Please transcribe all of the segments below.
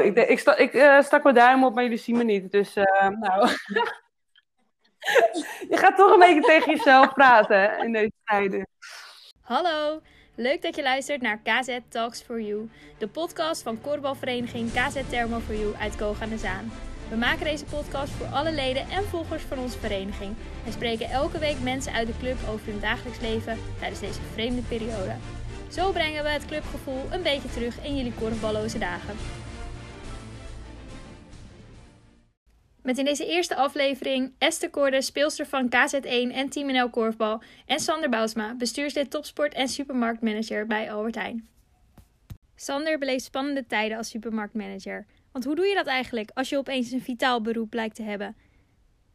Ik, ik, sta, ik uh, stak mijn duim op, maar jullie zien me niet. Dus, uh, nou. je gaat toch een beetje tegen jezelf praten in deze tijden. Hallo, leuk dat je luistert naar KZ Talks for You, de podcast van korfbalvereniging KZ Thermo for You uit Koog aan de Zaan. We maken deze podcast voor alle leden en volgers van onze vereniging en spreken elke week mensen uit de club over hun dagelijks leven tijdens deze vreemde periode. Zo brengen we het clubgevoel een beetje terug in jullie korfballoze dagen. Met in deze eerste aflevering Esther Koorde, speelster van KZ1 en Team NL Korfbal. En Sander Bousma, bestuurslid topsport en supermarktmanager bij Albert Heijn. Sander beleeft spannende tijden als supermarktmanager. Want hoe doe je dat eigenlijk als je opeens een vitaal beroep lijkt te hebben?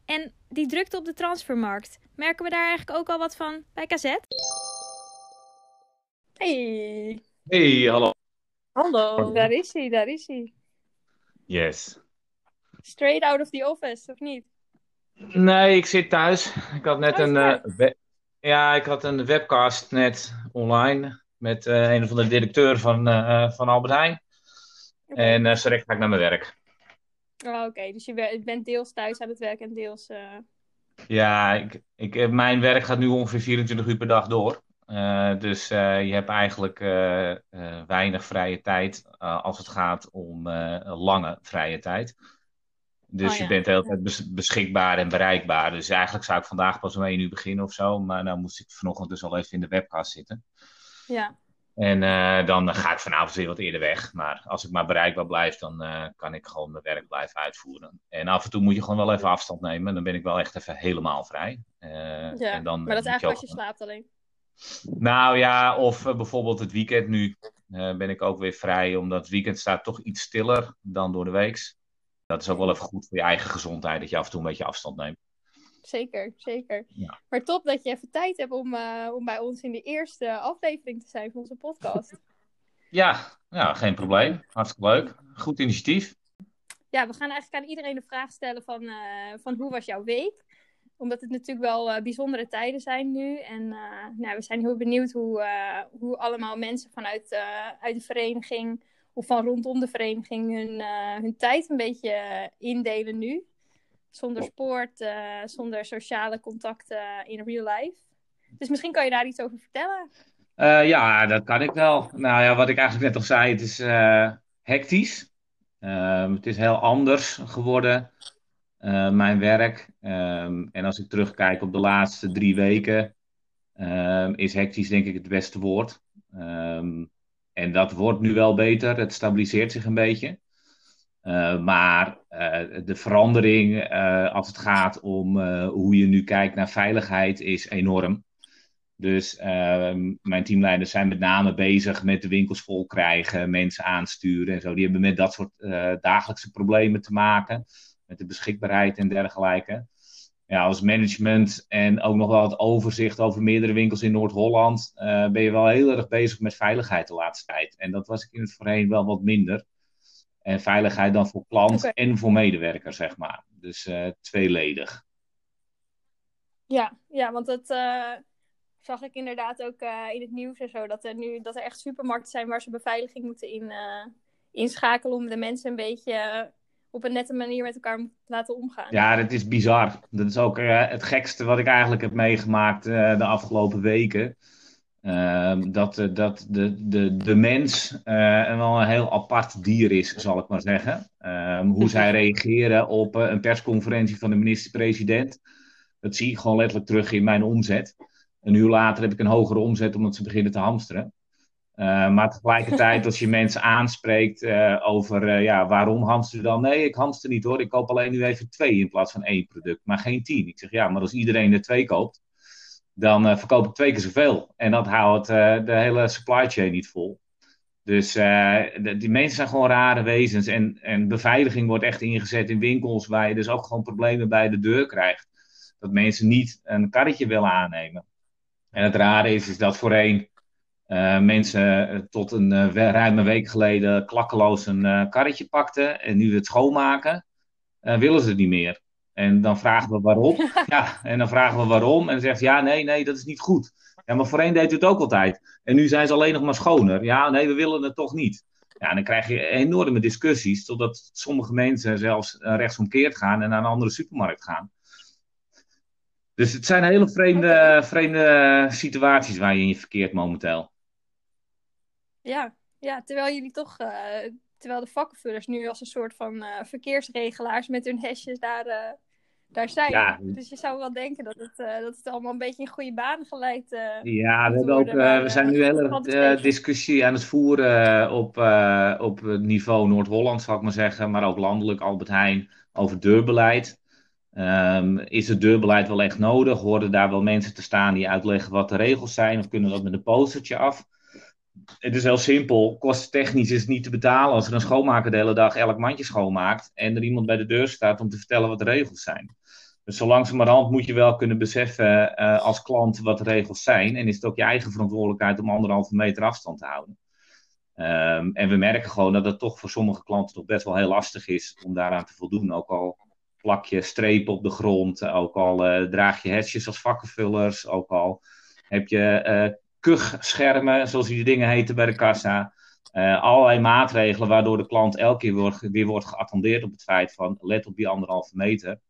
En die drukte op de transfermarkt, merken we daar eigenlijk ook al wat van bij KZ? Hey. Hey, hallo. Hallo, daar is hij, daar is hij. Yes. Straight out of the office, of niet? Nee, ik zit thuis. Ik had net Oh, een, eh, we- ja, ik had een webcast net online met eh, een van de directeur van, eh, van Albert Heijn. En eh zo direct ga ik naar mijn werk. Oh, Oké, dus je bent deels thuis aan het werk en deels... Ja, ik, ik, mijn werk gaat nu ongeveer 24 uur per dag door. Dus je hebt eigenlijk weinig vrije tijd als het gaat om lange vrije tijd. Dus Oh je ja, bent de hele tijd bes- beschikbaar en bereikbaar. Dus eigenlijk zou ik vandaag pas om 1 uur beginnen of zo. Maar nou moest ik vanochtend dus al even in de webcast zitten. Ja, En eh, dan ga ik vanavond weer wat eerder weg. Maar als ik maar bereikbaar blijf, dan eh, kan ik gewoon mijn werk blijven uitvoeren. En af en toe moet je gewoon wel even afstand nemen. Dan ben ik wel echt even helemaal vrij. Eh, ja. en dan, maar dat is eh, eigenlijk als je slaapt alleen. nou ja, of eh, bijvoorbeeld het weekend nu eh, ben ik ook weer vrij, omdat het weekend staat toch iets stiller dan door de week. Dat is ook wel even goed voor je eigen gezondheid, dat je af en toe een beetje afstand neemt. Zeker, zeker. Ja. Maar top dat je even tijd hebt om, eh, om bij ons in de eerste aflevering te zijn van onze podcast. Ja, ja, geen probleem. Hartstikke leuk. Goed initiatief. Ja, we gaan eigenlijk aan iedereen de vraag stellen van, eh, van hoe was jouw week? Omdat het natuurlijk wel eh, bijzondere tijden zijn nu. En nou, we zijn heel benieuwd hoe, hoe allemaal mensen vanuit uit de vereniging of van rondom de vereniging hun, eh, hun tijd een beetje eh, indelen nu. Zonder sport, eh, zonder sociale contacten in real life. Dus misschien kan je daar iets over vertellen. Ja, dat kan ik wel. Nou ja, wat ik eigenlijk net al zei, het is hectisch. Ehm, het is heel anders geworden, mijn werk. Ehm, en als ik terugkijk op de laatste drie weken, ehm, is hectisch denk ik het beste woord. En dat wordt nu wel beter, het stabiliseert zich een beetje. Eh, maar eh, de verandering eh, als het gaat om hoe je nu kijkt naar veiligheid is enorm. Dus ehm, mijn teamleiders zijn met name bezig met de winkels vol krijgen, mensen aansturen en zo. Die hebben met dat soort dagelijkse problemen te maken, met de beschikbaarheid en dergelijke. Ja, als management en ook nog wel het overzicht over meerdere winkels in Noord-Holland, eh, ben je wel heel erg bezig met veiligheid de laatste tijd. En dat was ik in het voorheen wel wat minder. En veiligheid dan voor klant en voor medewerker, zeg maar. Dus eh, tweeledig. Ja, ja want dat eh, zag ik inderdaad ook in het nieuws en zo. Dat er nu dat er echt supermarkten zijn waar ze beveiliging moeten in, inschakelen om de mensen een beetje op een nette manier met elkaar te laten omgaan. Ja, dat is bizar. Dat is ook eh, het gekste wat ik eigenlijk heb meegemaakt eh, de afgelopen weken. Ehm, dat eh, dat de, de, de mens wel een heel apart dier is, zal ik maar zeggen. Ehm, hoe zij reageren op een persconferentie van de minister-president. Dat zie ik gewoon letterlijk terug in mijn omzet. Een uur later heb ik een hogere omzet omdat ze beginnen te hamsteren. Uh, maar tegelijkertijd, als je mensen aanspreekt uh, over uh, ja, waarom hamster dan? Nee, ik hamster niet hoor. Ik koop alleen nu even twee in plaats van één product, maar geen tien. Ik zeg ja, maar als iedereen er twee koopt, dan verkoop ik twee keer zoveel. En dat houdt de hele supply chain niet vol. Dus die mensen zijn gewoon rare wezens. En, en beveiliging wordt echt ingezet in winkels waar je dus ook gewoon problemen bij de deur krijgt. Dat mensen niet een karretje willen aannemen. En het rare is, is dat voorheen uh, mensen uh, tot een uh, ruime week geleden klakkeloos een karretje pakten. En nu het schoonmaken, willen ze het niet meer. En dan vragen we waarom. Ja, en dan vragen we waarom. En dan zegt ja, nee, nee, dat is niet goed. Ja, maar voorheen deed het ook altijd. En nu zijn ze alleen nog maar schoner. Ja, nee, we willen het toch niet. Ja, dan krijg je enorme discussies, totdat sommige mensen zelfs rechtsomkeerd gaan en naar een andere supermarkt gaan. Dus het zijn hele vreemde, vreemde situaties waar je in je verkeert momenteel. Ja, ja terwijl jullie toch, uh, terwijl de vakkenvullers nu als een soort van uh, verkeersregelaars met hun hesjes daar, uh, daar zijn. Ja. Dus je zou wel denken dat het, dat het allemaal een beetje in goede banen geleid Ja, we, hebben ook, we zijn nu heel erg discussie aan het voeren op, op niveau Noord-Holland, zal ik maar zeggen, maar ook landelijk Albert Heijn over deurbeleid. Um, is het deurbeleid wel echt nodig? Horen daar wel mensen te staan die uitleggen wat de regels zijn? Of kunnen we dat met een postertje af? Het is heel simpel. Kosttechnisch is het niet te betalen als er een schoonmaker de hele dag elk mandje schoonmaakt. En er iemand bij de deur staat om te vertellen wat de regels zijn. Dus zo langzamerhand moet je wel kunnen beseffen uh, als klant wat de regels zijn. En is het ook je eigen verantwoordelijkheid om anderhalve meter afstand te houden. Um, en we merken gewoon dat het toch voor sommige klanten toch best wel heel lastig is om daaraan te voldoen. Ook al plak je strepen op de grond, ook al uh, draag je hesjes als vakkenvullers, ook al heb je uh, kuchschermen, zoals die dingen heten bij de kassa. Uh, allerlei maatregelen waardoor de klant elke keer weer wordt geattendeerd op het feit van let op die anderhalve meter.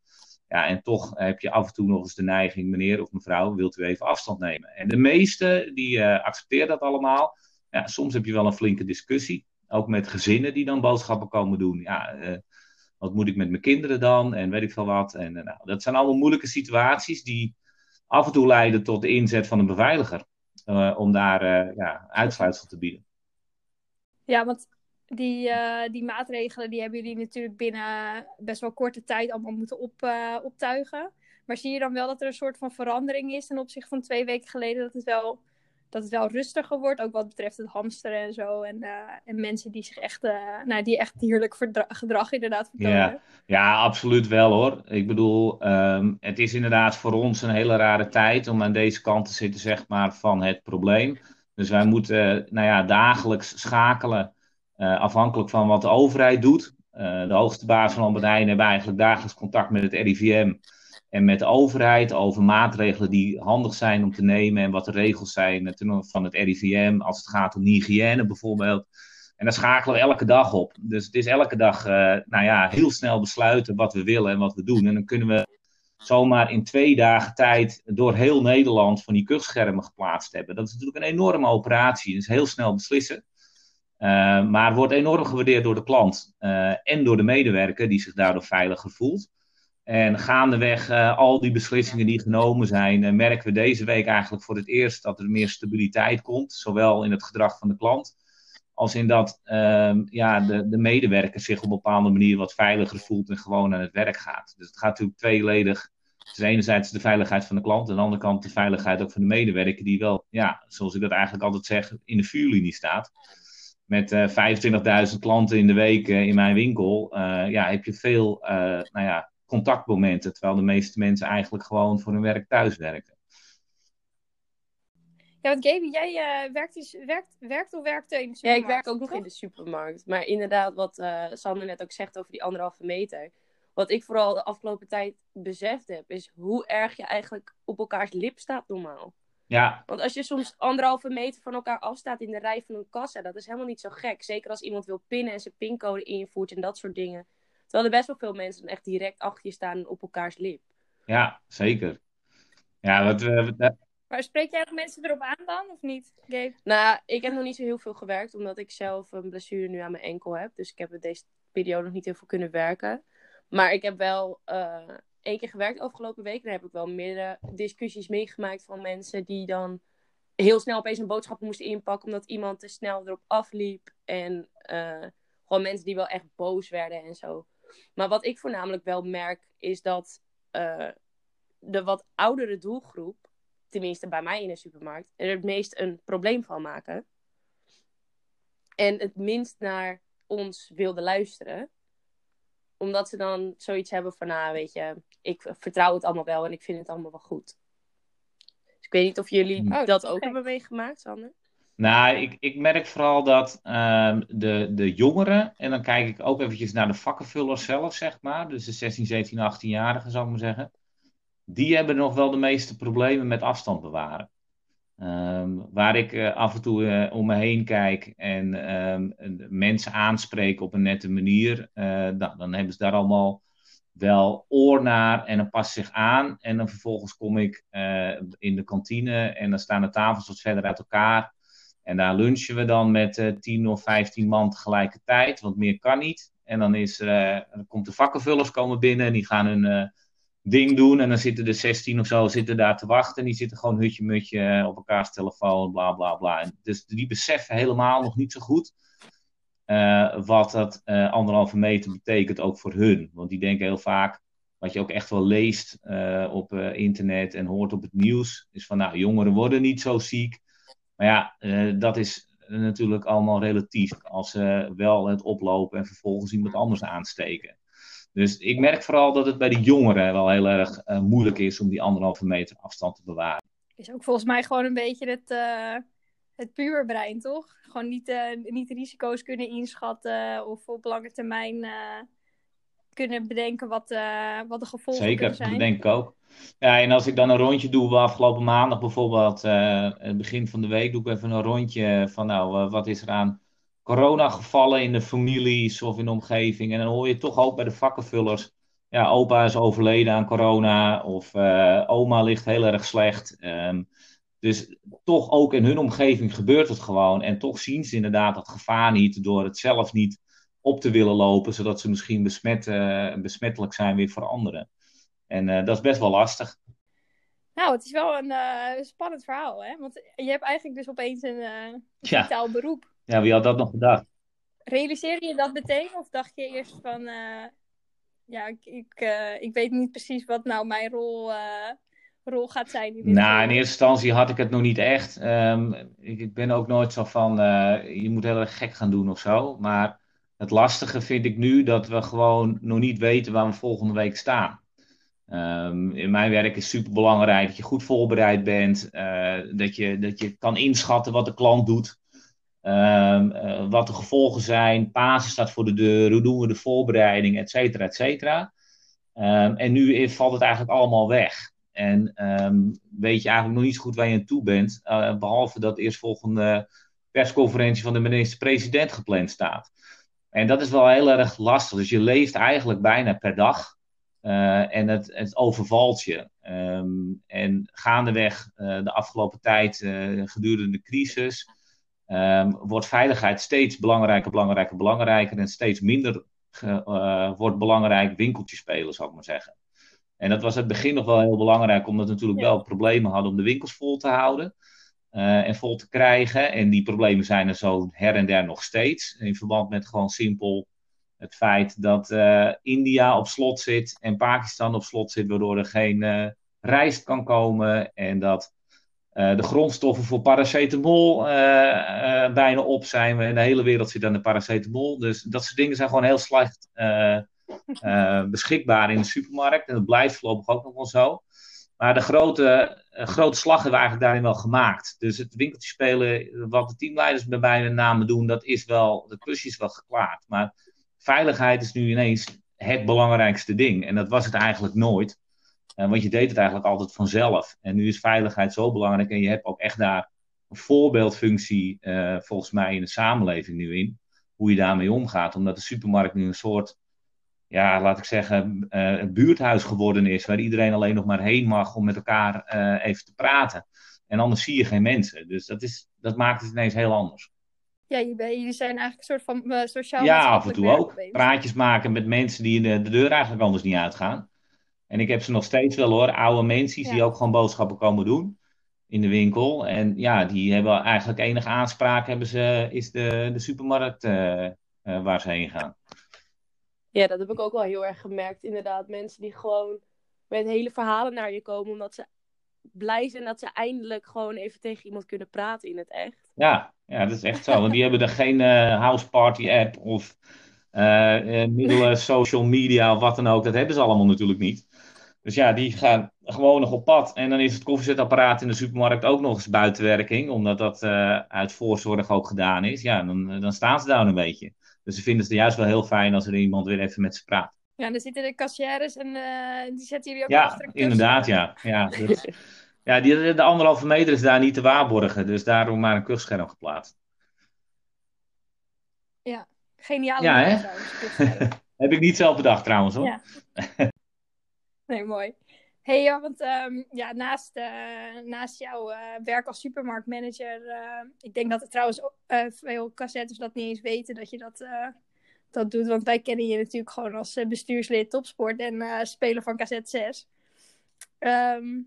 Ja, en toch heb je af en toe nog eens de neiging, meneer of mevrouw, wilt u even afstand nemen? En de meesten die accepteren dat allemaal. Ja, soms heb je wel een flinke discussie, ook met gezinnen die dan boodschappen komen doen. Ja, wat moet ik met mijn kinderen dan? En weet ik veel wat. En eh, nou, dat zijn allemaal moeilijke situaties die af en toe leiden tot de inzet van een beveiliger. Uh, om daar uh, ja, uitsluitsel te bieden. Ja, want die, uh, die maatregelen die hebben jullie natuurlijk binnen best wel korte tijd allemaal moeten op, optuigen. Maar zie je dan wel dat er een soort van verandering is ten opzichte van twee weken geleden? Dat het wel dat het wel rustiger wordt, ook wat betreft het hamsteren en zo. En, uh, en mensen die zich echt, uh, nou, die echt dierlijk gedrag inderdaad vertonen. Ja, ja, absoluut wel hoor. Ik bedoel, um, het is inderdaad voor ons een hele rare tijd om aan deze kant te zitten, zeg maar, van het probleem. Dus wij moeten, nou ja, dagelijks schakelen, uh, afhankelijk van wat de overheid doet. de hoogste baas van Albert Heijn hebben eigenlijk dagelijks contact met het RIVM en met de overheid over maatregelen die handig zijn om te nemen en wat de regels zijn van het RIVM als het gaat om hygiëne bijvoorbeeld. En daar schakelen we elke dag op. Dus het is elke dag uh, nou ja, heel snel besluiten wat we willen en wat we doen. En dan kunnen we zomaar in twee dagen tijd door heel Nederland van die kuchschermen geplaatst hebben. Dat is natuurlijk een enorme operatie. Dus heel snel beslissen. Uh, maar wordt enorm gewaardeerd door de klant en door de medewerker die zich daardoor veiliger voelt. En gaandeweg uh, al die beslissingen die genomen zijn, uh, merken we deze week eigenlijk voor het eerst dat er meer stabiliteit komt. Zowel in het gedrag van de klant, als in dat uh, ja, de, de medewerker zich op een bepaalde manier wat veiliger voelt en gewoon aan het werk gaat. Dus het gaat natuurlijk tweeledig. Is enerzijds de veiligheid van de klant, en aan de andere kant de veiligheid ook van de medewerker, die wel, ja, zoals ik dat eigenlijk altijd zeg, in de vuurlinie staat. Met 25.000 eh, klanten in de week in mijn winkel, ja, heb je veel, nou ja, contactmomenten, terwijl de meeste mensen eigenlijk gewoon voor hun werk thuis werken. Ja, want Gaby, jij uh, werkt, dus, werkt, werkt of werkt in de supermarkt? Ja, ik werk ook nog in de supermarkt. Maar inderdaad, wat uh, Sander net ook zegt over die anderhalve meter. Wat ik vooral de afgelopen tijd beseft heb, is hoe erg je eigenlijk op elkaars lip staat normaal. Ja. Want als je soms anderhalve meter van elkaar afstaat in de rij van een kassa, dat is helemaal niet zo gek. Zeker als iemand wil pinnen en zijn pincode invoert en dat soort dingen. Terwijl er best wel veel mensen echt direct achter je staan op elkaars lip. Ja, zeker. Ja, wat, we. maar spreek jij ook mensen erop aan dan, of niet, Gabe? Nou, ik heb nog niet zo heel veel gewerkt, omdat ik zelf een blessure nu aan mijn enkel heb. Dus ik heb deze periode nog niet heel veel kunnen werken. Maar ik heb wel uh, één keer gewerkt afgelopen week. Daar heb ik wel meerdere discussies meegemaakt van mensen die dan heel snel opeens een boodschap moesten inpakken, omdat iemand te snel erop afliep. En uh, gewoon mensen die wel echt boos werden en zo. Maar wat ik voornamelijk wel merk, is dat uh, de wat oudere doelgroep, tenminste bij mij in de supermarkt, er het meest een probleem van maken. En het minst naar ons wilde luisteren. Omdat ze dan zoiets hebben van, nou weet je, ik vertrouw het allemaal wel en ik vind het allemaal wel goed. Dus ik weet niet of jullie oh, dat ook hebben meegemaakt, Sander. Nou, ik, ik merk vooral dat uh, de, de jongeren, en dan kijk ik ook eventjes naar de vakkenvullers zelf, zeg maar, dus de 16, 17, 18-jarigen, zou ik maar zeggen, die hebben nog wel de meeste problemen met afstand bewaren. Ehm, waar ik eh, af en toe eh, om me heen kijk en ehm, mensen aanspreek op een nette manier, nou, dan hebben ze daar allemaal wel oor naar en dan past zich aan. En dan vervolgens kom ik in de kantine en dan staan de tafels wat verder uit elkaar. En daar lunchen we dan met uh, 10 of 15 man tegelijkertijd, want meer kan niet. En dan, is, uh, dan komt de vakkenvullers komen binnen en die gaan hun uh, ding doen. En dan zitten er 16 of zo zitten daar te wachten. En die zitten gewoon hutje-mutje op elkaars telefoon, bla bla bla. En dus die beseffen helemaal nog niet zo goed wat dat anderhalve meter betekent ook voor hun. Want die denken heel vaak, wat je ook echt wel leest op internet en hoort op het nieuws, is van nou, jongeren worden niet zo ziek. Maar ja, dat is natuurlijk allemaal relatief. Als ze wel het oplopen en vervolgens iemand anders aansteken. Dus ik merk vooral dat het bij de jongeren wel heel erg moeilijk is om die anderhalve meter afstand te bewaren. Is ook volgens mij gewoon een beetje het, uh, het puberbrein, toch? Gewoon niet, uh, niet risico's kunnen inschatten of op lange termijn kunnen bedenken wat, wat de gevolgen Zeker, zijn. Zeker, dat denk ik ook. Ja, en als ik dan een rondje doe, afgelopen maandag bijvoorbeeld, uh, het begin van de week, doe ik even een rondje van nou, uh, wat is er aan coronagevallen in de families of in de omgeving. En dan hoor je toch ook bij de vakkenvullers, ja, opa is overleden aan corona of oma ligt heel erg slecht. Um, dus toch ook in hun omgeving gebeurt het gewoon. En toch zien ze inderdaad dat gevaar niet door het zelf niet op te willen lopen, zodat ze misschien besmet, besmettelijk zijn weer voor anderen. En uh, dat is best wel lastig. Nou, het is wel een uh, spannend verhaal, hè? Want je hebt eigenlijk dus opeens een uh, digitaal ja. beroep. Ja, wie had dat nog gedacht? Realiseerde je dat meteen? Of dacht je eerst van... ja, ik, ik, ik weet niet precies wat nou mijn rol, rol gaat zijn. In nou, in eerste instantie had ik het nog niet echt. Um, ik, ik, ben ook nooit zo van... je moet heel erg gek gaan doen of zo. Maar het lastige vind ik nu dat we gewoon nog niet weten waar we volgende week staan. Um, in mijn werk is super belangrijk dat je goed voorbereid bent, uh, dat, je, dat je kan inschatten wat de klant doet, um, uh, wat de gevolgen zijn. Pasen staat voor de deur, hoe doen we de voorbereiding, et cetera, et cetera. Um, en nu valt het eigenlijk allemaal weg. En weet je eigenlijk nog niet zo goed waar je aan toe bent, uh, behalve dat eerstvolgende persconferentie van de minister-president gepland staat. En dat is wel heel erg lastig. Dus je leeft eigenlijk bijna per dag. Uh, en het, het overvalt je. Um, en gaandeweg uh, de afgelopen tijd, uh, gedurende de crisis, um, wordt veiligheid steeds belangrijker, belangrijker, belangrijker. En steeds minder wordt belangrijk winkeltjes spelen, zou ik maar zeggen. En dat was in het begin nog wel heel belangrijk, omdat we natuurlijk ja. wel problemen hadden om de winkels vol te houden. En vol te krijgen. En die problemen zijn er zo her en der nog steeds. In verband met gewoon simpel het feit dat uh, India op slot zit en Pakistan op slot zit, waardoor er geen uh, rijst kan komen. En dat de grondstoffen voor paracetamol bijna op zijn. In de hele wereld zit aan de paracetamol. Dus dat soort dingen zijn gewoon heel slecht beschikbaar in de supermarkt. En dat blijft voorlopig ook nog wel zo. Maar de grote, grote slag hebben we eigenlijk daarin wel gemaakt. Dus het winkeltje spelen, wat de teamleiders bij mij met name doen, dat is wel, de klusje is wel geklaard. Maar veiligheid is nu ineens het belangrijkste ding. En dat was het eigenlijk nooit. Uh, want je deed het eigenlijk altijd vanzelf. En nu is veiligheid zo belangrijk. En je hebt ook echt daar een voorbeeldfunctie, uh, volgens mij, in de samenleving nu in. Hoe je daarmee omgaat. Omdat de supermarkt nu een soort, ja, laat ik zeggen, uh, een buurthuis geworden is. Waar iedereen alleen nog maar heen mag om met elkaar even te praten. En anders zie je geen mensen. Dus dat, is, dat maakt het ineens heel anders ja, jullie zijn eigenlijk een soort van uh, sociaal Ja, af en toe ook. Praatjes maken met mensen die de, de deur eigenlijk anders niet uitgaan. En ik heb ze nog steeds wel hoor, oude mensen ja. die ook gewoon boodschappen komen doen in de winkel. En ja, die hebben eigenlijk enige aanspraak hebben ze, is de, de supermarkt uh, uh, waar ze heen gaan. Ja, dat heb ik ook wel heel erg gemerkt. Inderdaad, mensen die gewoon met hele verhalen naar je komen, omdat ze blij zijn dat ze eindelijk gewoon even tegen iemand kunnen praten in het echt. Ja, ja dat is echt zo. Want die hebben er geen uh, house party app of uh, middelen social media of wat dan ook. Dat hebben ze allemaal natuurlijk niet. Dus ja, die gaan gewoon nog op pad. En dan is het koffiezetapparaat in de supermarkt ook nog eens buitenwerking. Omdat dat uh, uit voorzorg ook gedaan is. Ja, dan, dan staan ze daar een beetje. Dus ze vinden het juist wel heel fijn als er iemand weer even met ze praat. Ja, dan zitten de kassières en uh, die zetten jullie ook Ja, inderdaad, ja. ja dat, Ja, die, de anderhalve meter is daar niet te waarborgen. Dus daarom maar een kuchscherm geplaatst. Ja, naam hè? trouwens, kuchscherm. Heb ik niet zelf bedacht trouwens hoor. Ja. Nee, mooi. Hey, ja, want ehm, ja, naast, eh, naast jouw eh, werk als supermarktmanager, eh, ik denk dat er trouwens veel cassettes dat niet eens weten dat je dat, dat doet. Want wij kennen je natuurlijk gewoon als bestuurslid topsport en speler van cassette 6. Ehm,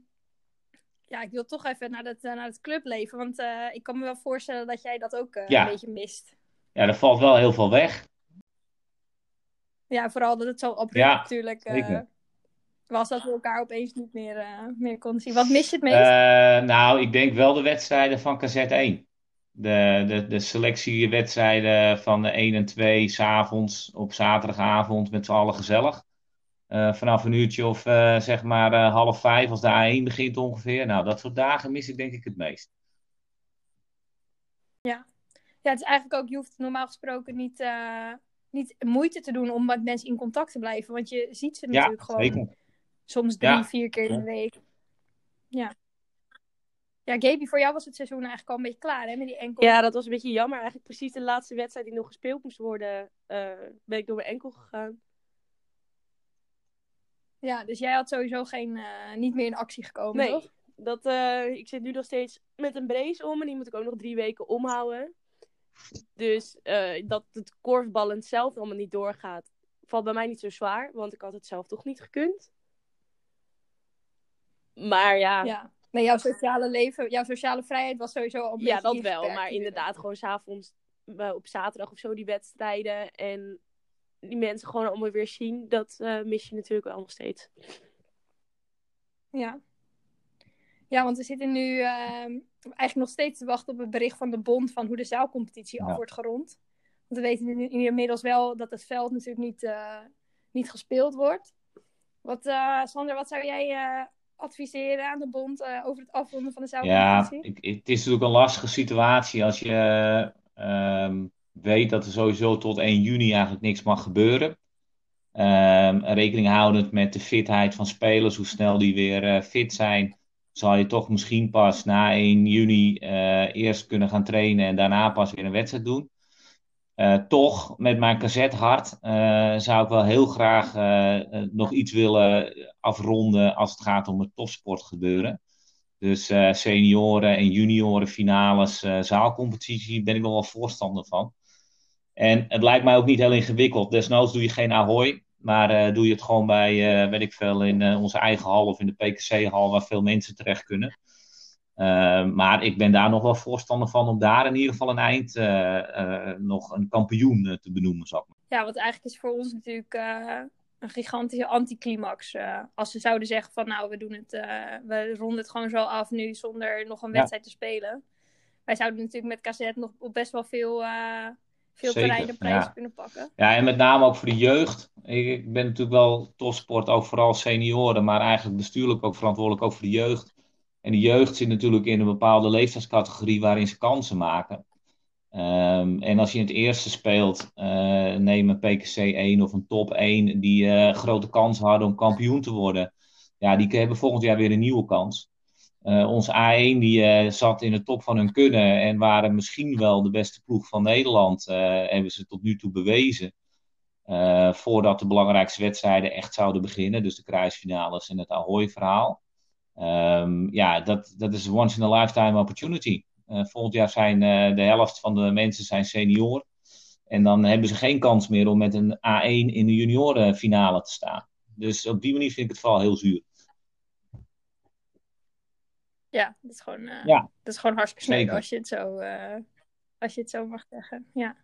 ja, ik wil toch even naar het, naar het clubleven, want ik kan me wel voorstellen dat jij dat ook Ja. een beetje mist. Ja, er valt wel heel veel weg. Ja, vooral dat het zo abrupt Ja, natuurlijk zeker. Was dat we elkaar opeens niet meer, eh, meer konden zien. Wat mis je het meest? Eh, nou, ik denk wel de wedstrijden van cassette 1. De, de, de selectiewedstrijden van de 1 en 2 s'avonds op zaterdagavond met z'n allen gezellig. Eh, vanaf een uurtje of zeg maar half vijf als de A1 begint ongeveer. Nou, dat soort dagen mis ik denk ik het meest. Ja, het is eigenlijk ook, je hoeft normaal gesproken niet, niet moeite te doen om met mensen in contact te blijven. Want je ziet ze Ja, natuurlijk gewoon zeker. Soms drie, Ja. vier keer in de week. Ja. Ja, Gaby, voor jou was het seizoen eigenlijk al een beetje klaar, hè, met die enkel. Ja, dat was een beetje jammer. Eigenlijk precies de laatste wedstrijd die nog gespeeld moest worden, eh, ben ik door mijn enkel gegaan. Ja, dus jij had sowieso geen, eh, niet meer in actie gekomen, Nee, toch? dat, eh, ik zit nu nog steeds met een brace om en die moet ik ook nog drie weken omhouden. Dus eh, dat het korfballen zelf allemaal niet doorgaat, valt bij mij niet zo zwaar, want ik had het zelf toch niet gekund. Maar ja, ja, Ja. Nee, jouw sociale leven, jouw sociale vrijheid was sowieso al een beetje dat wel. Maar inderdaad, gewoon s'avonds uh, op zaterdag of zo die wedstrijden en die mensen gewoon allemaal weer zien, dat eh, mis je natuurlijk wel nog steeds. Ja. Ja, want we zitten nu ehm, eigenlijk nog steeds te wachten op het bericht van de bond van hoe de zaalcompetitie af Ja. wordt gerond. Want we weten nu inmiddels wel dat het veld natuurlijk niet, eh, niet gespeeld wordt. Wat, eh, Sander, wat zou jij eh, adviseren aan de bond eh, over het afronden van de Ja, zaalcompetitie? ik, het is natuurlijk een lastige situatie als je ehm, weet dat er sowieso tot 1 juni eigenlijk niks mag gebeuren. Ehm, rekening houdend met de fitheid van spelers, hoe snel die weer eh, fit zijn, zal je toch misschien pas na 1 juni eh, eerst kunnen gaan trainen en daarna pas weer een wedstrijd doen. Eh, toch, met mijn cassettehart, eh zou ik wel heel graag eh, nog iets willen afronden als het gaat om het topsportgebeuren. Dus eh, senioren en junioren finales, zaalcompetitie, ben ik nog wel voorstander van. En het lijkt mij ook niet heel ingewikkeld. Desnoods doe je geen Ahoy, maar doe je het gewoon bij, weet ik veel, in onze eigen hal of in de PKC-hal waar veel mensen terecht kunnen. Uh, maar ik ben daar nog wel voorstander van om daar in ieder geval een eind uh, uh, nog een kampioen uh, te benoemen. Zal ik maar. Ja, want eigenlijk is voor ons natuurlijk een gigantische anticlimax. Uh, als ze zouden zeggen van nou, we doen het, uh, we ronden het gewoon zo af nu zonder nog een wedstrijd ja. te spelen. Wij zouden natuurlijk met cassette nog op best wel veel, uh, veel terreinen prijzen ja. kunnen pakken. Ja, en met name ook voor de jeugd. Ik, ik ben natuurlijk wel topsport, ook vooral senioren, maar eigenlijk bestuurlijk ook verantwoordelijk ook voor de jeugd. En de jeugd zit natuurlijk in een bepaalde leeftijdscategorie waarin ze kansen maken. Um, en als je in het eerste speelt, uh, neem een PKC 1 of een top 1 die uh, grote kans hadden om kampioen te worden. Ja, die hebben volgend jaar weer een nieuwe kans. Uh, onze A1 die zat in de top van hun kunnen en waren misschien wel de beste ploeg van Nederland. hebben ze tot nu toe bewezen. voordat de belangrijkste wedstrijden echt zouden beginnen. Dus de kruisfinales en het Ahoy-verhaal. Um, ja, dat, dat is once in a lifetime opportunity. Uh, volgend jaar zijn uh, de helft van de mensen zijn senior. En dan hebben ze geen kans meer om met een A1 in de juniorenfinale te staan. Dus op die manier vind ik het vooral heel zuur. Ja, dat is gewoon, uh, ja. dat is gewoon hartstikke sneu als je het zo, als je het zo mag zeggen. Ja,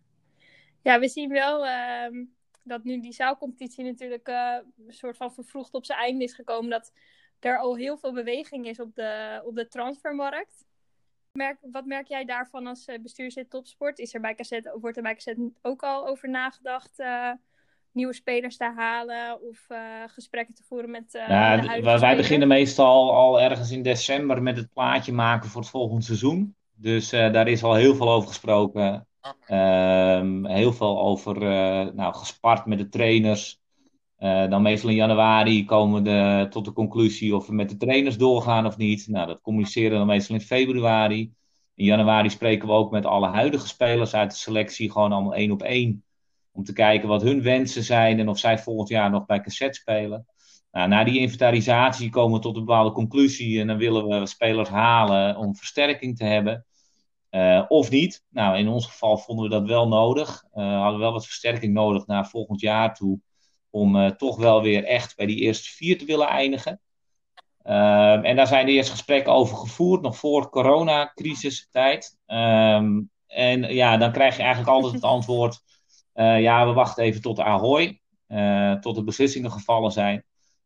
ja we zien wel ehm, dat nu die zaalcompetitie natuurlijk een soort van vervroegd op zijn einde is gekomen. Dat er al heel veel beweging is op de, op de transfermarkt. Merk, wat merk jij daarvan als uh, bestuurslid topsport? Is er bij Cassette, wordt er bij Cassette ook al over nagedacht uh, nieuwe spelers te halen of uh, gesprekken te voeren met uh, ja, de huidige Wij spelers? beginnen meestal al ergens in december met het plaatje maken voor het volgende seizoen. Dus uh, daar is al heel veel over gesproken. Um, heel veel over nou, gespart met de trainers. Dan meestal in januari komen we tot de conclusie of we met de trainers doorgaan of niet. Nou, dat communiceren we dan meestal in februari. In januari spreken we ook met alle huidige spelers uit de selectie, gewoon allemaal één op één. Om te kijken wat hun wensen zijn en of zij volgend jaar nog bij cassette spelen. Nou, na die inventarisatie komen we tot een bepaalde conclusie en dan willen we spelers halen om versterking te hebben. Uh, of niet. Nou, in ons geval vonden we dat wel nodig. Uh, hadden wel wat versterking nodig naar volgend jaar toe. Om uh, toch wel weer echt bij die eerste vier te willen eindigen. Ehm, en daar zijn de eerste gesprekken over gevoerd, nog voor coronacrisistijd. Um, en ja, dan krijg je eigenlijk altijd het antwoord: ja, we wachten even tot Ahoy, tot de beslissingen gevallen zijn.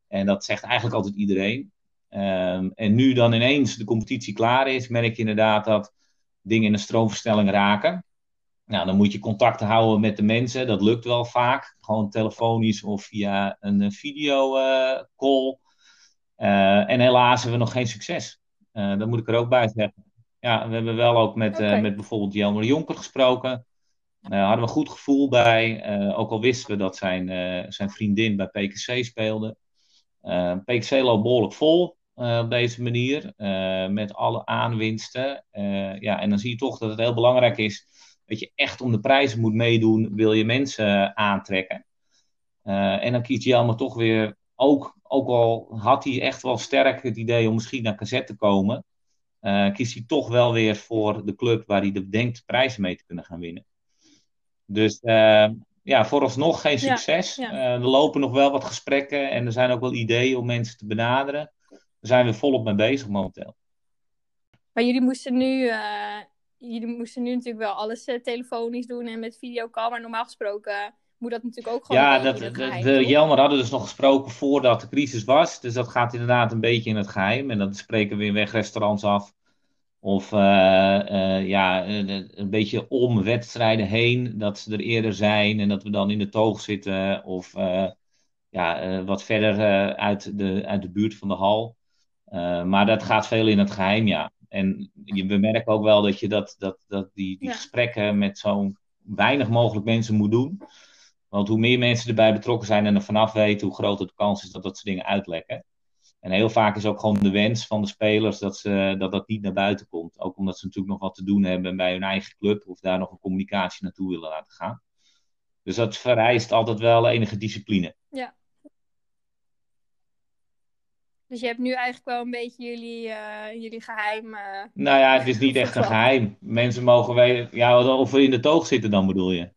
En dat zegt eigenlijk altijd iedereen. Um, en nu dan ineens de competitie klaar is, merk je inderdaad dat dingen in een stroomversnelling raken. Nou, dan moet je contact houden met de mensen. Dat lukt wel vaak. Gewoon telefonisch of via een videocall. Uh, en helaas hebben we nog geen succes. Uh, dat moet ik er ook bij zeggen. Ja, we hebben wel ook met, okay. uh, met bijvoorbeeld Jelmer Jonker gesproken. Daar hadden we een goed gevoel bij. ook al wisten we dat zijn, zijn vriendin bij PKC speelde. PKC loopt behoorlijk vol. Op deze manier, met alle aanwinsten. Ja, en dan zie je toch dat het heel belangrijk is dat je echt om de prijzen moet meedoen, wil je mensen aantrekken. en dan kiest Jelmer toch weer, ook, ook al had hij echt wel sterk het idee om misschien naar cassette te komen, kiest hij toch wel weer voor de club waar hij de denkt prijzen mee te kunnen gaan winnen. Dus ja, vooralsnog geen succes. Ja, ja. er lopen nog wel wat gesprekken en er zijn ook wel ideeën om mensen te benaderen. Daar zijn we volop mee bezig momenteel. Maar jullie moesten nu, jullie moesten nu natuurlijk wel alles uh, telefonisch doen en met videocall. Maar normaal gesproken moet dat natuurlijk ook gewoon. Ja, dat, de, geheim, de, Jelmer hadden dus nog gesproken voordat de crisis was. Dus dat gaat inderdaad een beetje in het geheim. En dan spreken we in wegrestaurants af. Of uh, ja, een beetje om wedstrijden heen. Dat ze er eerder zijn en dat we dan in de toog zitten. Of ja, wat verder uit, de, uit de buurt van de hal. Maar dat gaat veel in het geheim, ja. En je, we merken ook wel dat je dat, dat, dat die, die ja. gesprekken met zo weinig mogelijk mensen moet doen. Want hoe meer mensen erbij betrokken zijn en er vanaf weten, hoe groter de kans is dat dat soort dingen uitlekken. En heel vaak is ook gewoon de wens van de spelers dat ze, dat, dat niet naar buiten komt. Ook omdat ze natuurlijk nog wat te doen hebben bij hun eigen club of daar nog een communicatie naartoe willen laten gaan. Dus dat vereist altijd wel enige discipline. Ja, dus je hebt nu eigenlijk wel een beetje jullie, uh, jullie geheim. Uh... Nou ja, het is niet echt een geheim. Mensen mogen weten. Ja, of we in de toog zitten dan bedoel je?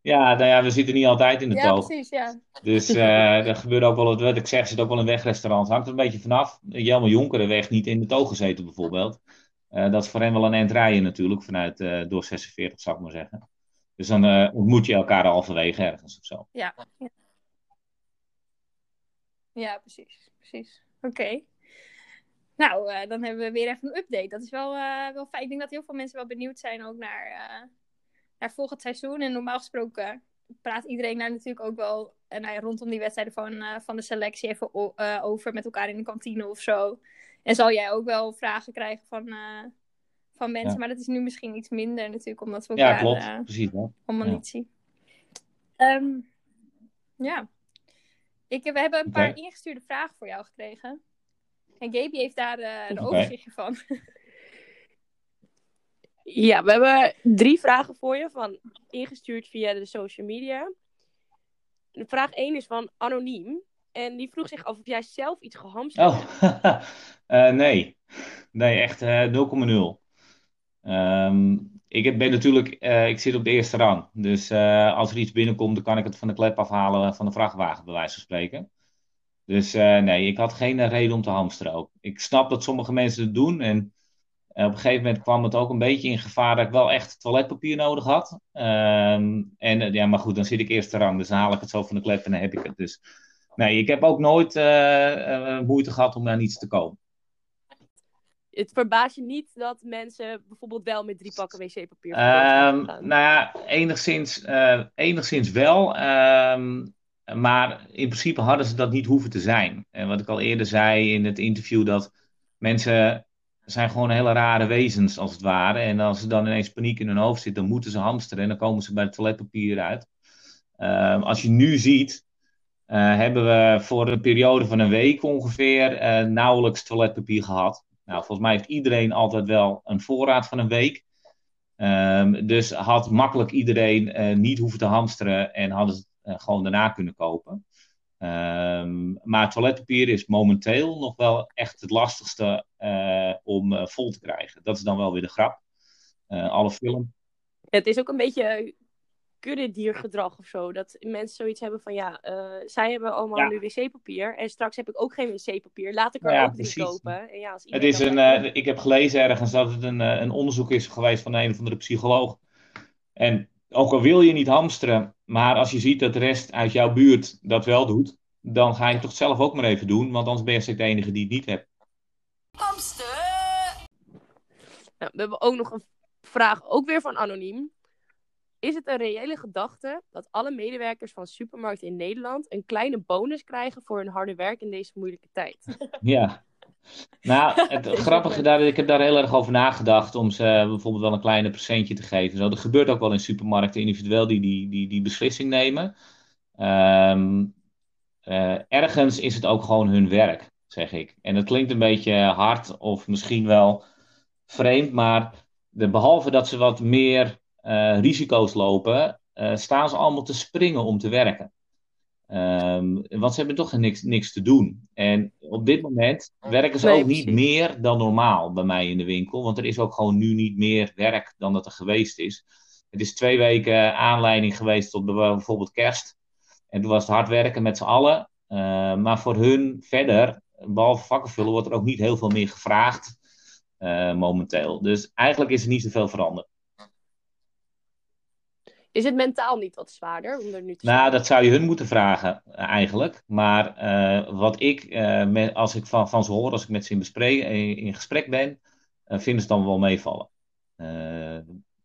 Ja, nou ja, we zitten niet altijd in de ja, toog. Precies, ja, Dus uh, er gebeurt ook wel, wat ik zeg, zit ook wel een wegrestaurant. Hangt er een beetje vanaf. Jelmer Jonkerenweg niet in de toog gezeten bijvoorbeeld. dat is voor hen wel een eind rijden natuurlijk, vanuit door 46 zou ik maar zeggen. Dus dan ontmoet je elkaar halverwege ergens of zo. Ja. ja precies. precies. Oké. Okay. Nou, uh, dan hebben we weer even een update. Dat is wel, uh, wel fijn. Ik denk dat heel veel mensen wel benieuwd zijn ook naar, uh, naar volgend seizoen. En normaal gesproken praat iedereen daar natuurlijk ook wel nou ja, rondom die wedstrijden van, van de selectie even over met elkaar in de kantine of zo. En zal jij ook wel vragen krijgen van, van mensen. Ja. Maar dat is nu misschien iets minder natuurlijk, omdat we elkaar ja, klopt. Precies, hè? allemaal ja. niet zien. Um, ja. Ik, we hebben een paar okay. ingestuurde vragen voor jou gekregen. En Gaby heeft daar uh, een okay. overzichtje van. ja, we hebben drie vragen voor je van ingestuurd via de social media. De vraag 1 is van Anoniem. En die vroeg zich af of jij zelf iets gehamsterd oh. hebt. uh, nee. Nee, echt uh, 0,0. Um, ik ben natuurlijk, uh, ik zit op de eerste rang. Dus uh, als er iets binnenkomt, dan kan ik het van de klep afhalen van de vrachtwagen, bij wijze van spreken. Dus nee, ik had geen reden om te hamsteren ook. Ik snap dat sommige mensen het doen. En op een gegeven moment kwam het ook een beetje in gevaar dat ik wel echt toiletpapier nodig had. Um, en ja, maar goed, dan zit ik eerste rang. Dus dan haal ik het zo van de klep en dan heb ik het. Dus nee, ik heb ook nooit moeite gehad om naar niets te komen het verbaast je niet dat mensen bijvoorbeeld wel met drie pakken wc-papier um, Nou ja, enigszins, uh, enigszins wel. Um, maar in principe hadden ze dat niet hoeven te zijn. En wat ik al eerder zei in het interview, dat mensen zijn gewoon hele rare wezens als het ware. En als er dan ineens paniek in hun hoofd zit, dan moeten ze hamsteren en dan komen ze bij het toiletpapier uit. Um, als je nu ziet, hebben we voor een periode van een week ongeveer nauwelijks toiletpapier gehad. Nou, volgens mij heeft iedereen altijd wel een voorraad van een week. Ehm, dus had makkelijk iedereen niet hoeven te hamsteren en hadden ze het gewoon daarna kunnen kopen. Um, maar toiletpapier is momenteel nog wel echt het lastigste uh, om uh, vol te krijgen. Dat is dan wel weer de grap. Uh, alle film. Het is ook een beetje kuddediergedrag of zo. Dat mensen zoiets hebben van ja, zij hebben allemaal ja. nu wc-papier. En straks heb ik ook geen wc-papier. Laat ik er ja, ook drie kopen. En ja, als het is een, ik heb gelezen ergens dat het een, een onderzoek is geweest van een of andere psycholoog. En ook al wil je niet hamsteren, maar als je ziet dat de rest uit jouw buurt dat wel doet, dan ga je het toch zelf ook maar even doen, want anders ben je de enige die het niet hebt. Hamster! Nou, we hebben ook nog een vraag, ook weer van Anoniem. Is het een reële gedachte dat alle medewerkers van supermarkten in Nederland een kleine bonus krijgen voor hun harde werk in deze moeilijke tijd? Ja, nou, het grappige daar, ik heb daar heel erg over nagedacht om ze bijvoorbeeld wel een kleine presentje te geven. Zo, dat gebeurt ook wel in supermarkten individueel die die, die, die beslissing nemen. Um, uh, ergens is het ook gewoon hun werk, zeg ik. En dat klinkt een beetje hard of misschien wel vreemd, maar de, behalve dat ze wat meer uh, risico's lopen, uh, staan ze allemaal te springen om te werken. Um, want ze hebben toch niks, niks te doen. En op dit moment werken ze nee, ook niet precies. meer dan normaal bij mij in de winkel. Want er is ook gewoon nu niet meer werk dan dat er geweest is. Het is twee weken aanleiding geweest tot bijvoorbeeld kerst. En toen was het hard werken met z'n allen. Uh, maar voor hun verder, behalve vakkenvullen, wordt er ook niet heel veel meer gevraagd uh, momenteel. Dus eigenlijk is er niet zoveel veranderd. Is het mentaal niet wat zwaarder om er nu te Nou, dat zou je hun moeten vragen, eigenlijk. Maar uh, wat ik, uh, met, als ik van, van ze hoor, als ik met ze in, bespreek, in, in gesprek ben, uh, vinden ze dan wel meevallen.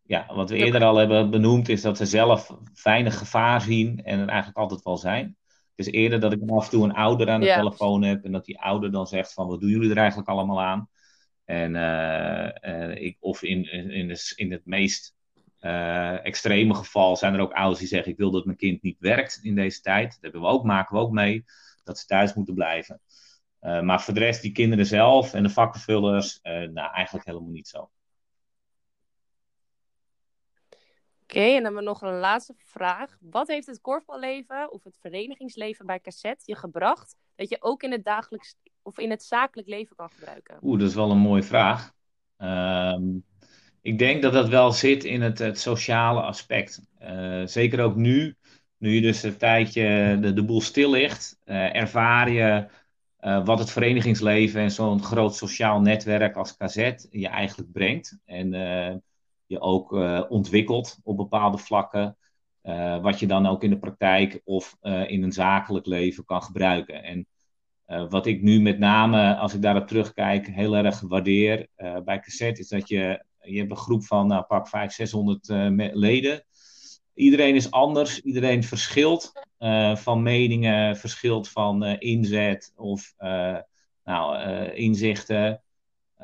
ja, wat we eerder al hebben benoemd, is dat ze zelf weinig gevaar zien en er eigenlijk altijd wel zijn. Het is eerder dat ik af en toe een ouder aan de ja. telefoon heb en dat die ouder dan zegt van, wat doen jullie er eigenlijk allemaal aan? En ik, of in, in, de, in het meest uh, extreme geval zijn er ook ouders die zeggen: Ik wil dat mijn kind niet werkt in deze tijd. Dat hebben we ook, maken we ook mee, dat ze thuis moeten blijven. Uh, maar voor de rest, die kinderen zelf en de vakkenvullers, uh, nou eigenlijk helemaal niet zo. Oké, okay, en dan hebben we nog een laatste vraag. Wat heeft het korfballeven of het verenigingsleven bij Cassette je gebracht dat je ook in het dagelijks of in het zakelijk leven kan gebruiken? Oeh, dat is wel een mooie vraag. Uh, ik denk dat dat wel zit in het, het sociale aspect. Uh, zeker ook nu, nu je dus een tijdje de, de boel stil ligt, uh, ervaar je uh, wat het verenigingsleven en zo'n groot sociaal netwerk als KZ je eigenlijk brengt. En je ook ontwikkelt op bepaalde vlakken, wat je dan ook in de praktijk of in een zakelijk leven kan gebruiken. En wat ik nu met name, als ik daarop terugkijk, heel erg waardeer bij Cassette, is dat je je hebt een groep van pak 500, 600 uh, leden. Iedereen is anders, iedereen verschilt uh, van meningen, verschilt van uh, inzet of uh, nou, inzichten.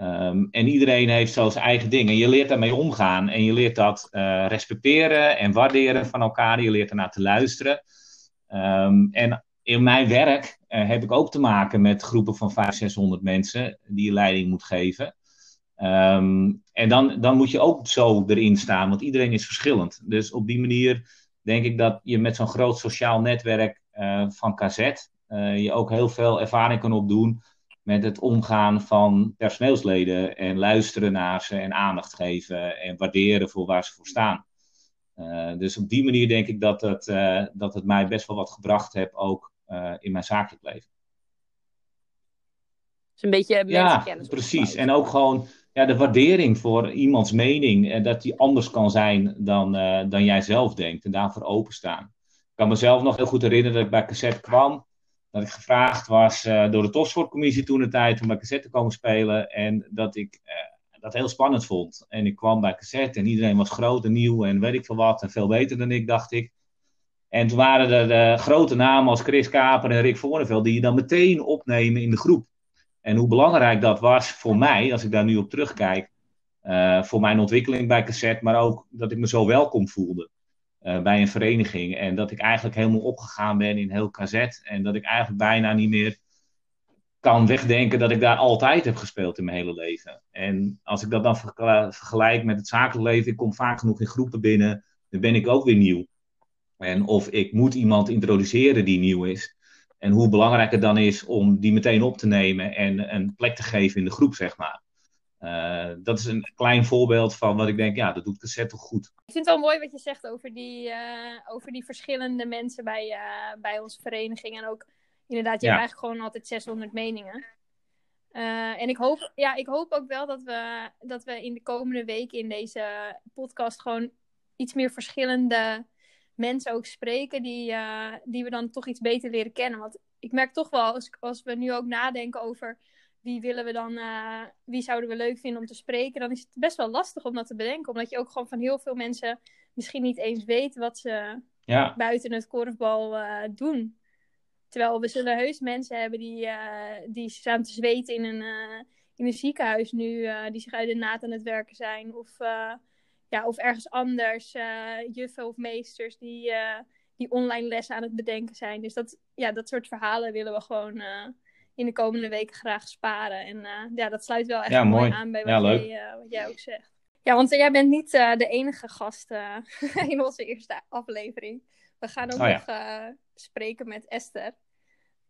Um, en iedereen heeft zo zijn eigen dingen. Je leert daarmee omgaan en je leert dat respecteren en waarderen van elkaar. Je leert ernaar te luisteren. Um, en in mijn werk heb ik ook te maken met groepen van 500, 600 mensen die je leiding moet geven. Um, en dan, dan moet je ook zo erin staan, want iedereen is verschillend. Dus op die manier denk ik dat je met zo'n groot sociaal netwerk uh, van KZ uh, je ook heel veel ervaring kan opdoen met het omgaan van personeelsleden en luisteren naar ze en aandacht geven en waarderen voor waar ze voor staan. Uh, dus op die manier denk ik dat het, dat het mij best wel wat gebracht heeft, ook in mijn zakelijk leven. Dus een beetje mensenkennis. Ja, precies. En ook gewoon ja, de waardering voor iemands mening. En dat die anders kan zijn dan, uh, dan jij zelf denkt. En daarvoor openstaan. Ik kan mezelf nog heel goed herinneren dat ik bij cassette kwam. Dat ik gevraagd was uh, door de topsportcommissie toen de tijd om bij cassette te komen spelen. En dat ik dat heel spannend vond. En ik kwam bij cassette en iedereen was groot en nieuw en weet ik veel wat. En veel beter dan ik, dacht ik. En toen waren er grote namen als Chris Kaper en Rick Voorneveld die je dan meteen opnemen in de groep. En hoe belangrijk dat was voor mij, als ik daar nu op terugkijk, uh, voor mijn ontwikkeling bij cassette, maar ook dat ik me zo welkom voelde. eh, bij een vereniging. En dat ik eigenlijk helemaal opgegaan ben in heel kazet. En dat ik eigenlijk bijna niet meer kan wegdenken dat ik daar altijd heb gespeeld in mijn hele leven. En als ik dat dan vergelijk met het zakelijk leven, ik kom vaak genoeg in groepen binnen, dan ben ik ook weer nieuw. En of ik moet iemand introduceren die nieuw is. En hoe belangrijk het dan is om die meteen op te nemen en een plek te geven in de groep, zeg maar. Uh, dat is een klein voorbeeld van wat ik denk, ja, dat doet cassette toch goed. Ik vind het wel mooi wat je zegt over die, uh, over die verschillende mensen bij, uh, bij onze vereniging. En ook inderdaad, je ja. hebt eigenlijk gewoon altijd 600 meningen. en ik hoop, ja, ik hoop ook wel dat we, dat we in de komende weken in deze podcast gewoon iets meer verschillende mensen ook spreken die, die we dan toch iets beter leren kennen. Want ik merk toch wel, als, als we nu ook nadenken over wie willen we dan, uh, wie zouden we leuk vinden om te spreken, dan is het best wel lastig om dat te bedenken. Omdat je ook gewoon van heel veel mensen misschien niet eens weet wat ze ja. buiten het korfbal uh, doen. Terwijl we zullen heus mensen hebben die, die staan te zweten in een, in een ziekenhuis nu, die zich uit de naad aan het werken zijn. Of, ja, of ergens anders, juffen of meesters die, die online lessen aan het bedenken zijn. Dus dat, ja, dat soort verhalen willen we gewoon in de komende weken graag sparen. En ja, dat sluit wel echt mooi. aan bij wat, jij, wat jij ook zegt. Ja, want jij bent niet uh, de enige gast in onze eerste aflevering. We gaan ook oh, nog spreken met Esther.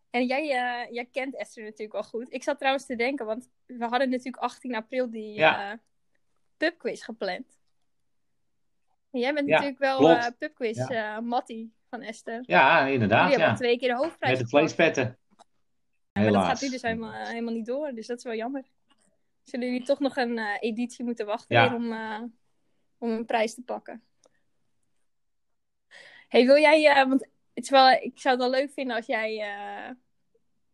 En jij, jij kent Esther natuurlijk wel goed. Ik zat trouwens te denken, want we hadden natuurlijk 18 april die ja. pubquiz gepland. Jij bent natuurlijk wel pubquiz Mattie van Esther. Ja, inderdaad. Die hebben twee keer de hoofdprijs. Met de vleespetten. Maar dat gaat nu dus helemaal, eh, helemaal niet door. Dus dat is wel jammer. Zullen jullie toch nog een uh, editie moeten wachten om, uh, om een prijs te pakken? Hey, wil jij, want het is wel, ik zou het wel leuk vinden als jij,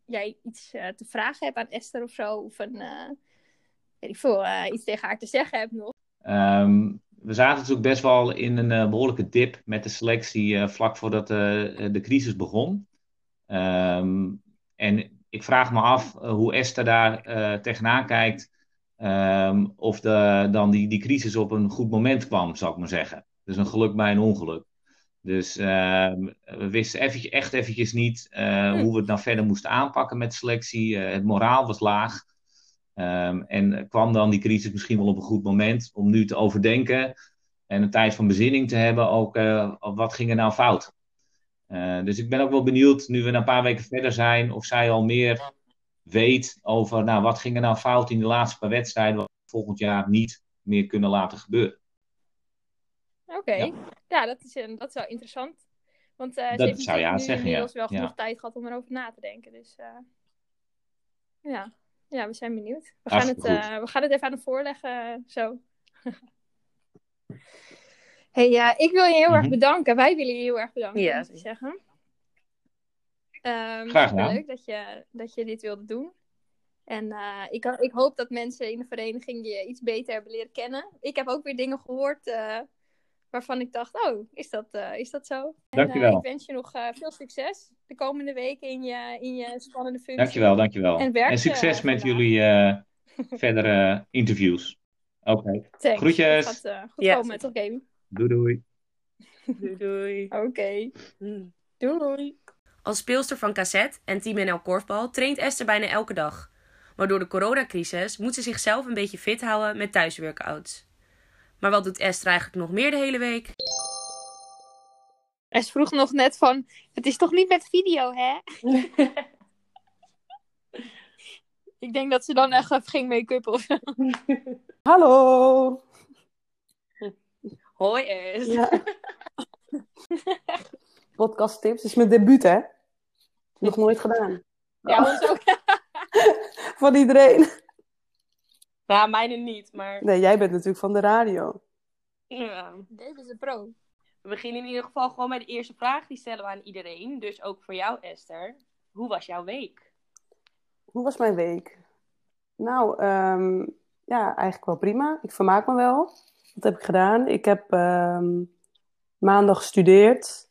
jij iets te vragen hebt aan Esther of zo. Of een, weet ik veel, iets tegen haar te zeggen hebt nog. Um, we zaten natuurlijk best wel in een behoorlijke dip met de selectie vlak voordat de crisis begon. Um, en ik vraag me af eh, hoe Esther daar tegenaan kijkt. Um, of de, dan die, die crisis op een goed moment kwam, zou ik maar zeggen. Dus een geluk bij een ongeluk. Dus uh, we wisten eventjes, echt eventjes niet uh, hoe we het nou verder moesten aanpakken met selectie. het moraal was laag. Um, en kwam dan die crisis misschien wel op een goed moment om nu te overdenken en een tijd van bezinning te hebben. Ook wat ging er nou fout? Uh, dus ik ben ook wel benieuwd, nu we een paar weken verder zijn, of zij al meer weet over nou, wat ging er nou fout in de laatste paar wedstrijden, wat we volgend jaar niet meer kunnen laten gebeuren. Oké, okay. ja. ja, dat, is, uh, dat is wel interessant. Want uh, dat ze heeft nu zeggen, inmiddels ja. wel genoeg ja. tijd gehad om erover na te denken. Dus ja. Ja, we zijn benieuwd. We gaan, het, we gaan het even aan de voorleggen zo. Hey, uh, ik wil je heel erg mhm. bedanken. Wij willen je heel erg bedanken, ja, zeggen. Um, Graag gedaan. Leuk dat je, dat je dit wilde doen. En uh, ik, ik hoop dat mensen in de vereniging je iets beter hebben leren kennen. Ik heb ook weer dingen gehoord waarvan ik dacht, oh, is dat, uh, is dat zo? Dankjewel. ik wens je nog veel succes de komende weken in je, in je spannende functie. Dankjewel, dankjewel. En, werk, en succes met jullie verdere interviews. Oké. Okay. Groetjes. Het gaat goed komen met gaming. Doei doei. Doei doei. Oké. Okay. Mm. Doei. Als speelster van cassette en Team NL Korfbal traint Esther bijna elke dag. Maar door de coronacrisis moet ze zichzelf een beetje fit houden met thuisworkouts. Maar wat doet Esther eigenlijk nog meer de hele week? Esther vroeg nog net van, het is toch niet met video, hè? Ik denk dat ze dan echt even ging make-up of zo. Hallo! Hoi eens. Ja. Podcast tips is mijn debuut, hè? Nog nooit gedaan. Ja, ons ook. van iedereen. Ja, mijne niet, maar... Nee, jij bent natuurlijk van de radio. Ja. Deze is een pro. We beginnen in ieder geval gewoon met de eerste vraag. Die stellen we aan iedereen. Dus ook voor jou, Esther. Hoe was jouw week? Hoe was mijn week? Nou, um, ja, eigenlijk wel prima. Ik vermaak me wel. Wat heb ik gedaan? Ik heb um, maandag gestudeerd.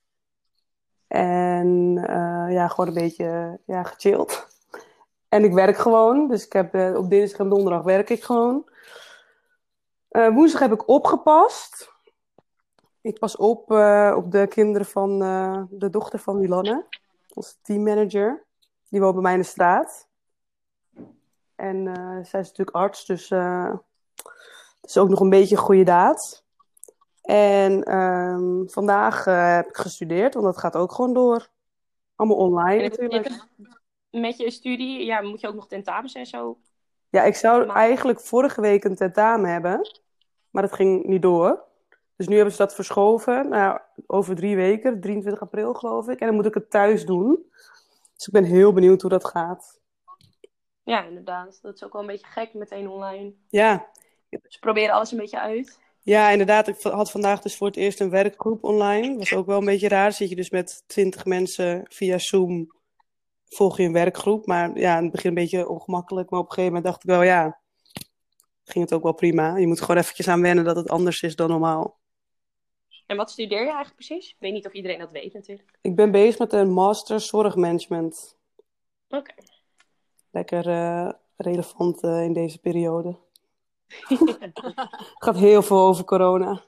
En uh, ja, gewoon een beetje ja, gechilled. En ik werk gewoon. Dus ik heb, uh, op dinsdag en donderdag werk ik gewoon. Uh, woensdag heb ik opgepast. Ik pas op eh, op de kinderen van eh, de dochter van Milanne, onze teammanager. Die woont bij mij in de straat. En eh, zij is natuurlijk arts, dus eh het is ook nog een beetje een goede daad. En ehm, vandaag eh, heb ik gestudeerd, want dat gaat ook gewoon door. Allemaal online natuurlijk. Met je studie, ja, moet je ook nog tentamens en zo. Ja, ik zou eigenlijk vorige week een tentamen hebben, maar dat ging niet door. Dus nu hebben ze dat verschoven naar over drie weken, 23 april geloof ik. En dan moet ik het thuis doen. Dus ik ben heel benieuwd hoe dat gaat. Ja, inderdaad. Dat is ook wel een beetje gek, meteen online. Ja, Ze proberen alles een beetje uit. ja inderdaad. Ik had vandaag dus voor het eerst een werkgroep online. Was ook wel een beetje raar. Zit je dus met 20 mensen via Zoom, volg je een werkgroep. Maar ja, in het begin een beetje ongemakkelijk. Maar op een gegeven moment dacht ik wel, ja, ging het ook wel prima. Je moet gewoon eventjes aan wennen dat het anders is dan normaal. En wat studeer je eigenlijk precies? Ik weet niet of iedereen dat weet natuurlijk. Ik ben bezig met een master zorgmanagement. Oké. Lekker eh, relevant eh, in deze periode. Het gaat heel veel over corona.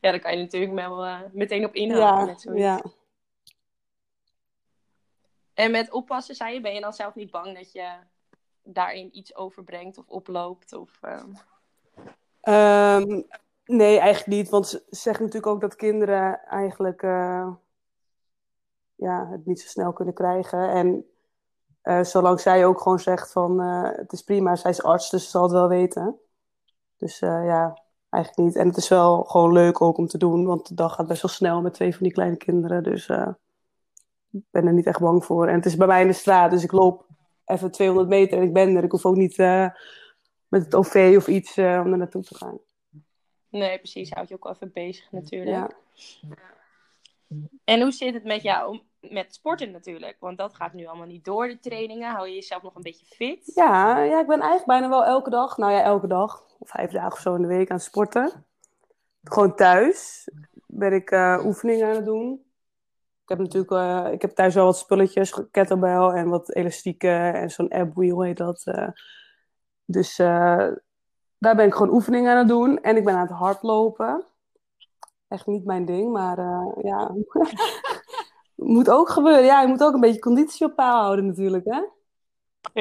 Ja, daar kan je natuurlijk wel eh, meteen op inhouden. Ja, met zoiets. ja. En met oppassen, zei je, ben je dan zelf niet bang dat je daarin iets overbrengt of oploopt? Of, ehm, Ehm, nee, eigenlijk niet. Want ze zeggen natuurlijk ook dat kinderen eigenlijk eh, ja, het niet zo snel kunnen krijgen. En eh, zolang zij ook gewoon zegt van eh, het is prima, zij is arts, dus ze zal het wel weten. Dus ja, eigenlijk niet. En het is wel gewoon leuk ook om te doen, want de dag gaat best wel snel met twee van die kleine kinderen. Dus ben er niet echt bang voor. En het is bij mij in de straat, dus ik loop even 200 meter en ik ben er. Ik hoef ook niet eh, met het OV of iets eh, om er naartoe te gaan. nee, precies. Houd je ook even bezig natuurlijk. Ja. En hoe zit het met jou met sporten natuurlijk? Want dat gaat nu allemaal niet door, de trainingen. Hou je jezelf nog een beetje fit? Ja, ja, ik ben eigenlijk bijna wel elke dag, nou ja, elke dag, of vijf dagen of zo in de week aan het sporten. Gewoon thuis ben ik eh, oefeningen aan het doen. Ik heb natuurlijk, eh, ik heb thuis wel wat spulletjes, kettlebell en wat elastieken en zo'n abwheel heet dat. eh. dus eh, daar ben ik gewoon oefeningen aan het doen. En ik ben aan het hardlopen. Echt niet mijn ding, maar ja, moet ook gebeuren. Ja, je moet ook een beetje conditie op peil houden natuurlijk, hè.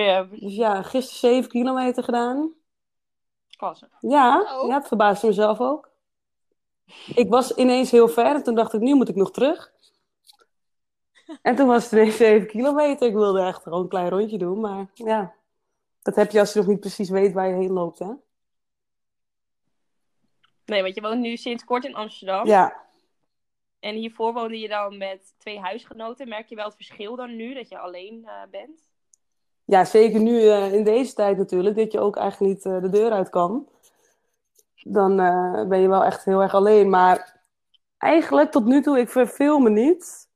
Ja, Dus ja, gisteren 7 kilometer gedaan. klasse. Ja, Oh. ja, het verbaasde mezelf ook. Ik was ineens heel ver en toen dacht ik, nu moet ik nog terug. En toen was het ineens 7 kilometer. Ik wilde echt gewoon een klein rondje doen, maar ja. Dat heb je als je nog niet precies weet waar je heen loopt, hè? Nee, want je woont nu sinds kort in Amsterdam. Ja, En hiervoor woonde je dan met twee huisgenoten. Merk je wel het verschil dan nu, dat je alleen eh, bent? ja zeker nu eh, in deze tijd natuurlijk, dat je ook eigenlijk niet eh, de deur uit kan. Dan ben je wel echt heel erg alleen. Maar eigenlijk tot nu toe, ik verveel me niet.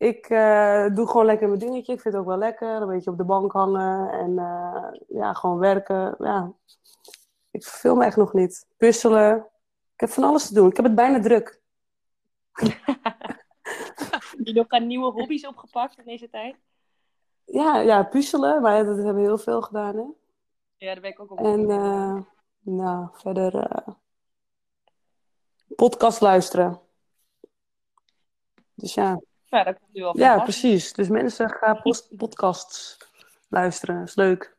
Ik eh, doe gewoon lekker mijn dingetje. Ik vind het ook wel lekker. Een beetje op de bank hangen en eh, ja, gewoon werken. Ja. Ik verveel me echt nog niet. Puzzelen. Ik heb van alles te doen. Ik heb het bijna druk. Heb je nog aan nieuwe hobby's opgepakt in deze tijd? Ja, ja puzzelen. Maar dat hebben we heel veel gedaan. Hè? Ja, daar ben ik ook op. En eh, nou, verder podcast luisteren. Dus ja, Ja, dat komt nu wel ja precies. Dus mensen gaan post- podcasts luisteren. is leuk.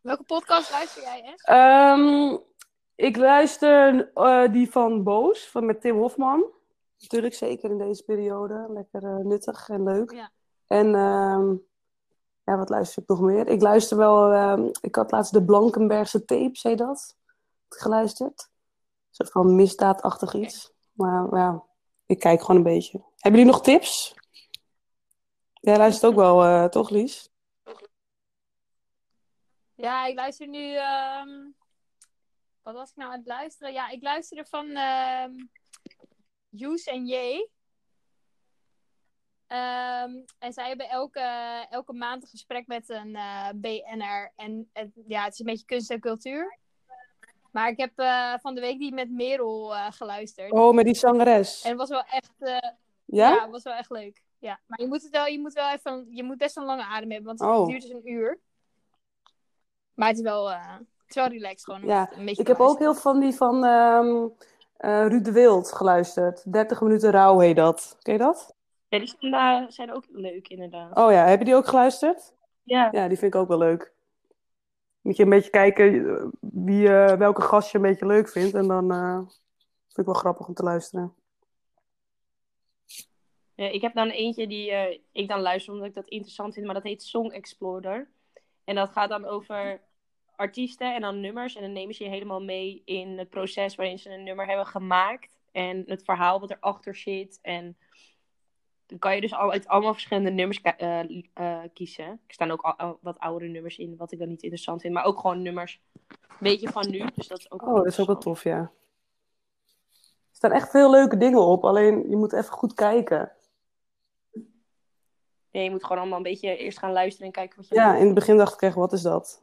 Welke podcast luister jij? Ehm, ik luister eh, die van Boos, van met Tim Hofman. Natuurlijk zeker in deze periode. Lekker eh, nuttig en leuk. Ja. En ehm, ja, wat luister ik nog meer? Ik luister wel... ehm, ik had laatst de Blankenbergse tape, zei dat? Geluisterd. Een soort van misdaadachtig iets. Maar ja, ik kijk gewoon een beetje. Hebben jullie nog tips? Jij luistert ook wel, eh, toch Lies? Ja, ik luister nu. ehm, Wat was ik nou aan het luisteren? Ja, ik luisterde van ehm Use en J. Ehm, en zij hebben elke, elke maand een gesprek met een eh, BNR. En ja, het is een beetje kunst en cultuur. Maar ik heb eh, van de week die met Merel eh, geluisterd. Oh, met die zangeres. En het was wel echt, eh, Ja? ja? het was wel echt leuk. Ja, maar je moet, het wel, je moet wel even, je moet best een lange adem hebben, want het Oh. duurt dus een uur. Maar het is wel, eh, is wel relaxed gewoon. Ja, het een beetje Ik heb ook heel van die van ehm eh, Ruud de Wild geluisterd. 30 minuten rouw heet dat. Ken je dat? Ja, die zijn, daar- zijn ook leuk, inderdaad. Oh ja, heb je die ook geluisterd? Ja. Ja, die vind ik ook wel leuk. Moet je een beetje kijken eh, wie, eh, welke gast je een beetje leuk vindt. En dan eh, vind ik wel grappig om te luisteren. Ik heb dan eentje die ik dan luister omdat ik dat interessant vind, maar dat heet Song Explorer. En dat gaat dan over artiesten en dan nummers. En dan nemen ze je helemaal mee in het proces waarin ze een nummer hebben gemaakt. En het verhaal wat erachter zit. En dan kan je dus al uit allemaal verschillende nummers eh, eh, kiezen. Er staan ook al, wat oudere nummers in, wat ik dan niet interessant vind. Maar ook gewoon nummers, een beetje van nu. Dus dat is ook Oh, dat is ook wel tof, ja. Er staan echt veel leuke dingen op. Alleen je moet even goed kijken. Nee, je moet gewoon allemaal een beetje eerst gaan luisteren en kijken wat je Ja, in het begin dacht ik echt, wat is dat?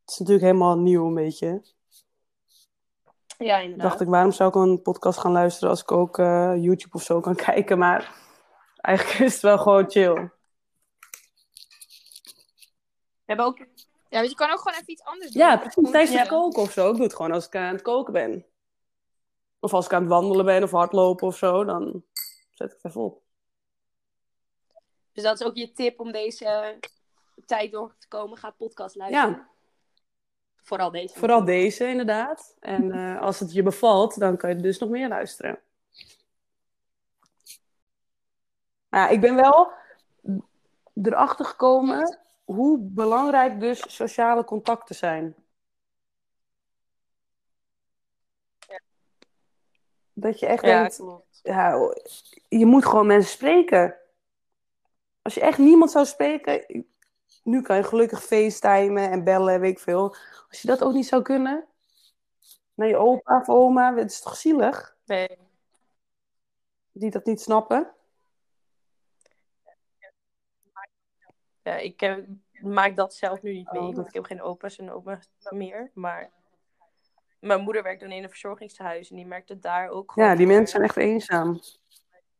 Het is natuurlijk helemaal nieuw een beetje. Ja, inderdaad. dacht ik, waarom zou ik een podcast gaan luisteren als ik ook eh, YouTube of zo kan kijken? Maar eigenlijk is het wel gewoon chill. We hebben ook Ja, want je kan ook gewoon even iets anders doen. Ja, precies. Tijdens Ja. het koken of zo. Ik doe het gewoon als ik aan het koken ben. Of als ik aan het wandelen ben of hardlopen of zo, dan zet ik het even op. Dus dat is ook je tip om deze tijd door te komen. Ga podcast luisteren. Ja, Vooral deze. vooral deze inderdaad. En eh, als het je bevalt, dan kan je dus nog meer luisteren. Maar ja, ik ben wel erachter gekomen hoe belangrijk dus sociale contacten zijn. Dat je echt Ja, denkt, klopt. ja, je moet gewoon mensen spreken. Als je echt niemand zou spreken, nu kan je gelukkig facetimen en bellen en weet ik veel. Als je dat ook niet zou kunnen, naar je opa of oma, het is toch zielig? Nee. Die dat niet snappen. Ja, ik eh, maak dat zelf nu niet mee, Oh, want dat- ik heb geen opa's en oma's meer. Maar mijn moeder werkt dan in een verzorgingshuis en die merkt het daar ook gewoon. Ja, die mensen zijn echt eenzaam.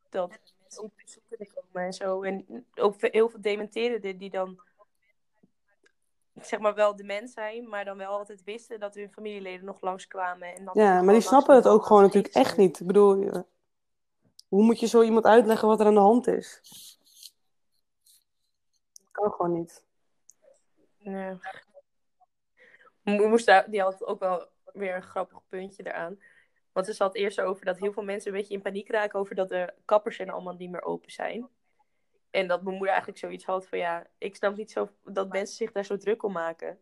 Dat mensen op bezoek kunnen komen en zo. En ook heel veel dementerenden die dan zeg maar wel dement zijn, maar dan wel altijd wisten dat hun familieleden nog langskwamen. En dat Ja, maar die snappen het ook gewoon natuurlijk echt niet. Ik bedoel, eh, hoe moet je zo iemand uitleggen wat er aan de hand is? Kan gewoon niet. Daar, die had ook wel weer een grappig puntje eraan. Want ze zat eerst over dat heel veel mensen een beetje in paniek raken over dat de kappers en allemaal niet meer open zijn. En dat mijn moeder eigenlijk zoiets had van ja, ik snap niet zo dat mensen zich daar zo druk om maken.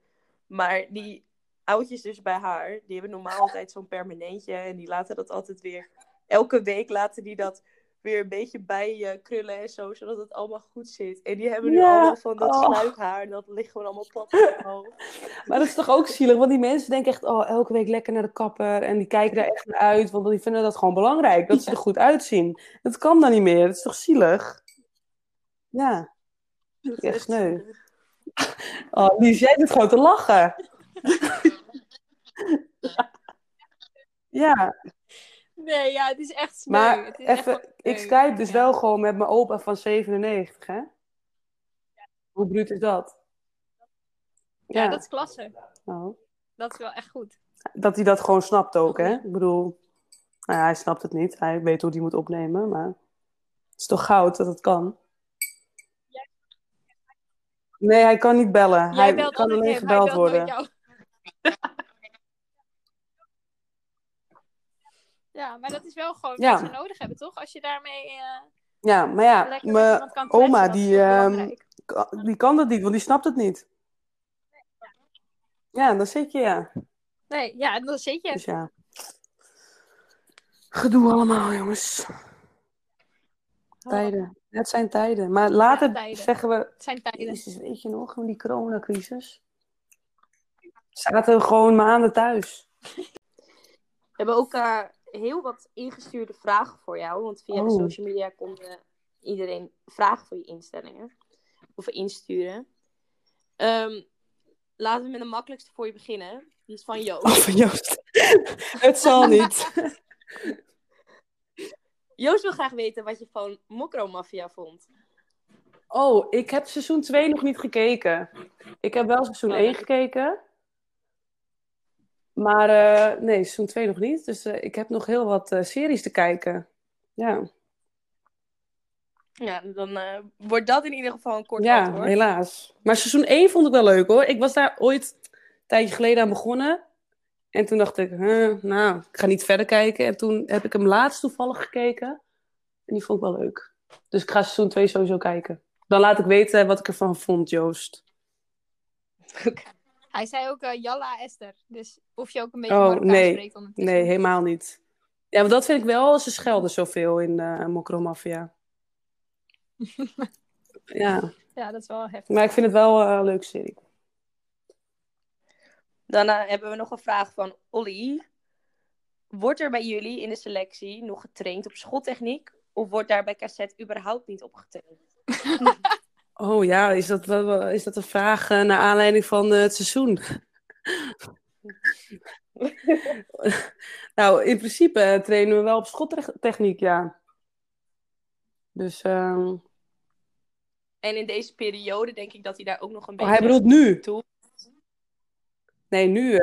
Maar die oudjes dus bij haar, die hebben normaal altijd zo'n permanentje en die laten dat altijd weer, elke week laten die dat weer een beetje bij je krullen en zo, zodat het allemaal goed zit. En die hebben nu Ja, allemaal van dat oh. sluikhaar, dat ligt gewoon allemaal plat op. Maar dat is toch ook zielig, want die mensen denken echt, oh, elke week lekker naar de kapper. En die kijken daar echt naar uit, want die vinden dat gewoon belangrijk, dat ze er goed uitzien. Dat kan dan niet meer, dat is toch zielig? Ja, echt sneu. Oh, Lies, jij zit gewoon te lachen. Ja, Nee, ja, het is echt sneu. maar Het is echt even, ik skype dus Ja. wel gewoon met mijn opa van 97, hè? Hoe bruut is dat? Ja, dat is klasse. Nou, Dat is wel echt goed. dat hij dat gewoon snapt ook, hè? Ik bedoel, nou ja, hij snapt het niet. Hij weet hoe hij moet opnemen, maar het is toch goud dat het kan. Nee, hij kan niet bellen. Jij hij kan alleen gebeld worden. nooit jou. Ja, maar dat is wel gewoon wat ze nodig hebben, toch? Als je daarmee eh, Ja, maar ja, mijn oma, die, ehm, die kan dat niet, want die snapt het niet. Ja, dan zit je, ja. Nee, ja, dan zit je. Dus ja. Gedoe allemaal, jongens. Tijden. Het zijn tijden. Maar later Ja, tijden. zeggen we, Het zijn tijden. Jezus, weet je nog, die coronacrisis? Zaten we gewoon maanden thuis. We hebben ook heel wat ingestuurde vragen voor jou. Want via de Oh. social media kon eh, iedereen vragen voor je instellingen. Of insturen. Ehm, laten we met de makkelijkste voor je beginnen. Die is van Joost. Oh, van Joost. het zal niet. Joost wil graag weten wat je van Mokro Mafia vond. Oh, ik heb seizoen 2 nog niet gekeken. Ik heb wel seizoen Oh, 1 dat- gekeken. Maar eh, nee, seizoen 2 nog niet. Dus eh, ik heb nog heel wat eh, series te kijken. Ja, Ja, dan wordt dat in ieder geval een kort ja antwoord. helaas. Maar seizoen 1 vond ik wel leuk hoor. Ik was daar ooit een tijdje geleden aan begonnen. En toen dacht ik, huh, nou, ik ga niet verder kijken. En toen heb ik hem laatst toevallig gekeken. En die vond ik wel leuk. Dus ik ga seizoen 2 sowieso kijken. Dan laat ik weten wat ik ervan vond, Joost. Hij zei ook eh, Jalla Esther. Dus of je ook een beetje Oh, Marokkaans nee. spreekt ondertussen. Nee, helemaal niet. Ja, want dat vind ik wel, ze schelden zoveel in eh Mokromafia. ja, Ja, dat is wel heftig. maar ik vind het wel eh, een leuke serie. Daarna hebben we nog een vraag van Olly. Wordt er bij jullie in de selectie nog getraind op schottechniek? Of wordt daar bij cassette überhaupt niet op getraind? Oh ja, is dat, is dat een vraag eh, naar aanleiding van eh, het seizoen? nou, in principe eh, trainen we wel op schottechniek, ja. Dus, ehm, En in deze periode denk ik dat hij daar ook nog een oh, beetje... hij bedoelt nu? toe. Nee, nu.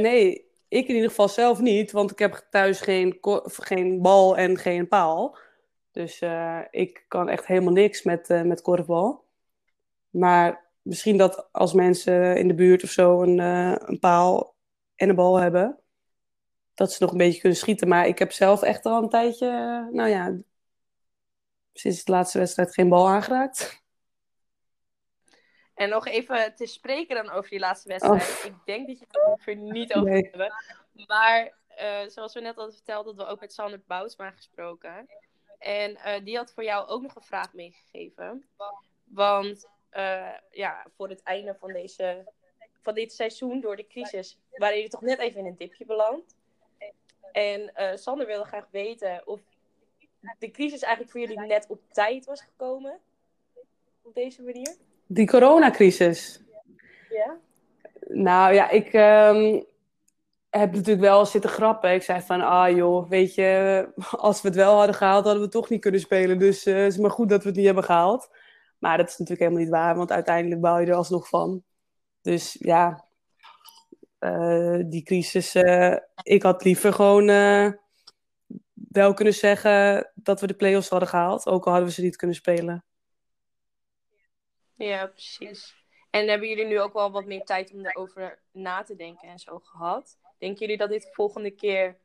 nee, ik in ieder geval zelf niet, want ik heb thuis geen, geen bal en geen paal. Dus eh, ik kan echt helemaal niks met, eh, met korfbal. Maar misschien dat als mensen in de buurt of zo een, eh, een paal en een bal hebben, dat ze nog een beetje kunnen schieten. Maar ik heb zelf echt al een tijdje, nou ja, sinds de laatste wedstrijd geen bal aangeraakt. En nog even te spreken dan over die laatste wedstrijd. Ik denk dat je het er liever niet over. Nee. hebben. Maar zoals we net hadden verteld, dat we ook met Sander Boutsma gesproken. En eh, die had voor jou ook nog een vraag meegegeven. Want eh, ja, voor het einde van, deze, van dit seizoen, door de crisis, waren jullie toch net even in een dipje beland. En eh, Sander wilde graag weten of de crisis eigenlijk voor jullie net op tijd was gekomen. Op deze manier. Die coronacrisis. Ja. Nou ja, ik ehm, heb natuurlijk wel zitten grappen. Ik zei van, ah joh, weet je, als we het wel hadden gehaald, hadden we toch niet kunnen spelen. Dus eh, het is maar goed dat we het niet hebben gehaald. Maar dat is natuurlijk helemaal niet waar, want uiteindelijk bouw je er alsnog van. Dus ja, eh, die crisis, eh, ik had liever gewoon wel kunnen zeggen dat we de play-offs hadden gehaald. Ook al hadden we ze niet kunnen spelen. Ja, precies. En hebben jullie nu ook wel wat meer tijd om erover na te denken en zo gehad? Denken jullie dat dit de volgende keer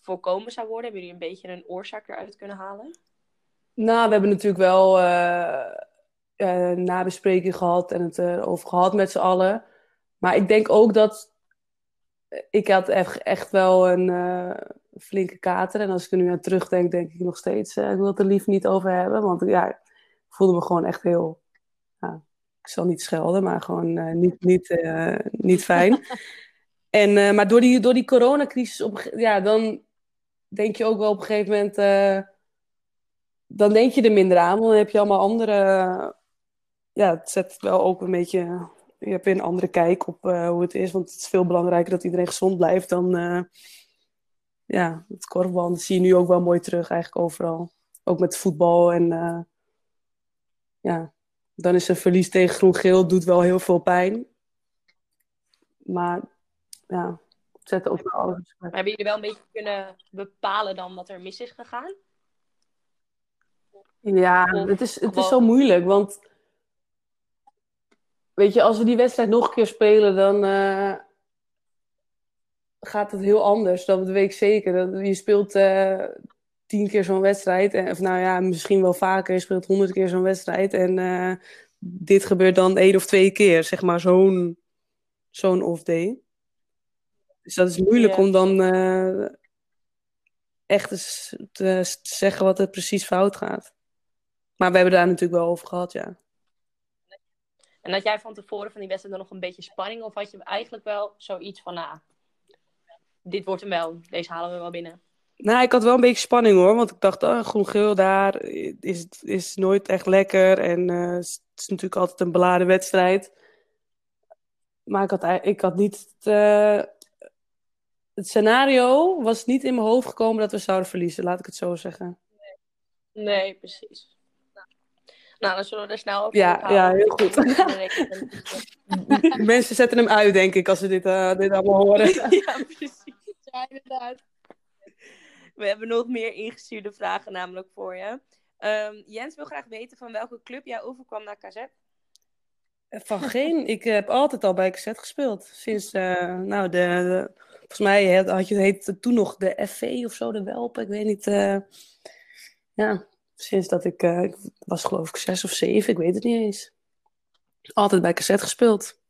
voorkomen zou worden? Hebben jullie een beetje een oorzaak eruit kunnen halen? Nou, we hebben natuurlijk wel eh eh, nabespreking gehad en het erover gehad met z'n allen. Maar ik denk ook dat ik had echt, echt wel een eh, flinke kater. En als ik er nu aan terugdenk, denk ik nog steeds, eh, ik wil het er liever niet over hebben. Want ja, ik voelde me gewoon echt heel, ik zal niet schelden, maar gewoon eh, niet, niet, eh, niet fijn. en, eh, maar door die, door die coronacrisis, op, ja, dan denk je ook wel op een gegeven moment... eh, dan denk je er minder aan, want dan heb je allemaal andere. Ja, het zet wel ook een beetje. Je hebt weer een andere kijk op eh, hoe het is, want het is veel belangrijker dat iedereen gezond blijft dan. ja, het korfbal. Dat zie je nu ook wel mooi terug, eigenlijk overal. Ook met voetbal en. ja, dan is een verlies tegen groen-geel, doet wel heel veel pijn. Maar ja, het zet ook wel alles. op. Maar hebben jullie wel een beetje kunnen bepalen dan wat er mis is gegaan? Ja, Of het is, het is zo moeilijk, want weet je, als we die wedstrijd nog een keer spelen, dan eh, gaat het heel anders. Dat weet ik zeker. Dat, je speelt eh, tien keer zo'n wedstrijd, en, of nou ja, misschien wel vaker. Je speelt honderd keer zo'n wedstrijd en eh, dit gebeurt dan één of twee keer, zeg maar, zo'n zo'n off-day. Dus dat is moeilijk Ja. om dan eh, echt eens te, zeggen wat er precies fout gaat. Maar we hebben daar natuurlijk wel over gehad, ja. En had jij van tevoren van die wedstrijd dan nog een beetje spanning? Of had je eigenlijk wel zoiets van, nou, dit wordt hem wel. Deze halen we wel binnen. Nou, ik had wel een beetje spanning hoor, want ik dacht, oh, groen-geel daar is, is nooit echt lekker. En eh, het is natuurlijk altijd een beladen wedstrijd. Maar ik had, ik had niet. Het, eh, het scenario was niet in mijn hoofd gekomen dat we zouden verliezen, laat ik het zo zeggen. Nee, precies. Nou, dan zullen we er snel over Ja, ja, heel goed. Mensen zetten hem uit, denk ik, als ze dit, eh, dit allemaal horen. ja, precies. Ja, inderdaad. We hebben nog meer ingestuurde vragen namelijk voor je. Ehm, Jens wil graag weten van welke club jij overkwam naar KZ. Van geen. Ik heb altijd al bij cassette gespeeld. Sinds, eh, nou, de, de- volgens mij had had je, heette toen nog de FV of zo, de Welpen. Ik weet niet. eh, ja, sinds dat ik, eh, ik was geloof ik zes of zeven, ik weet het niet eens. Altijd bij cassette gespeeld.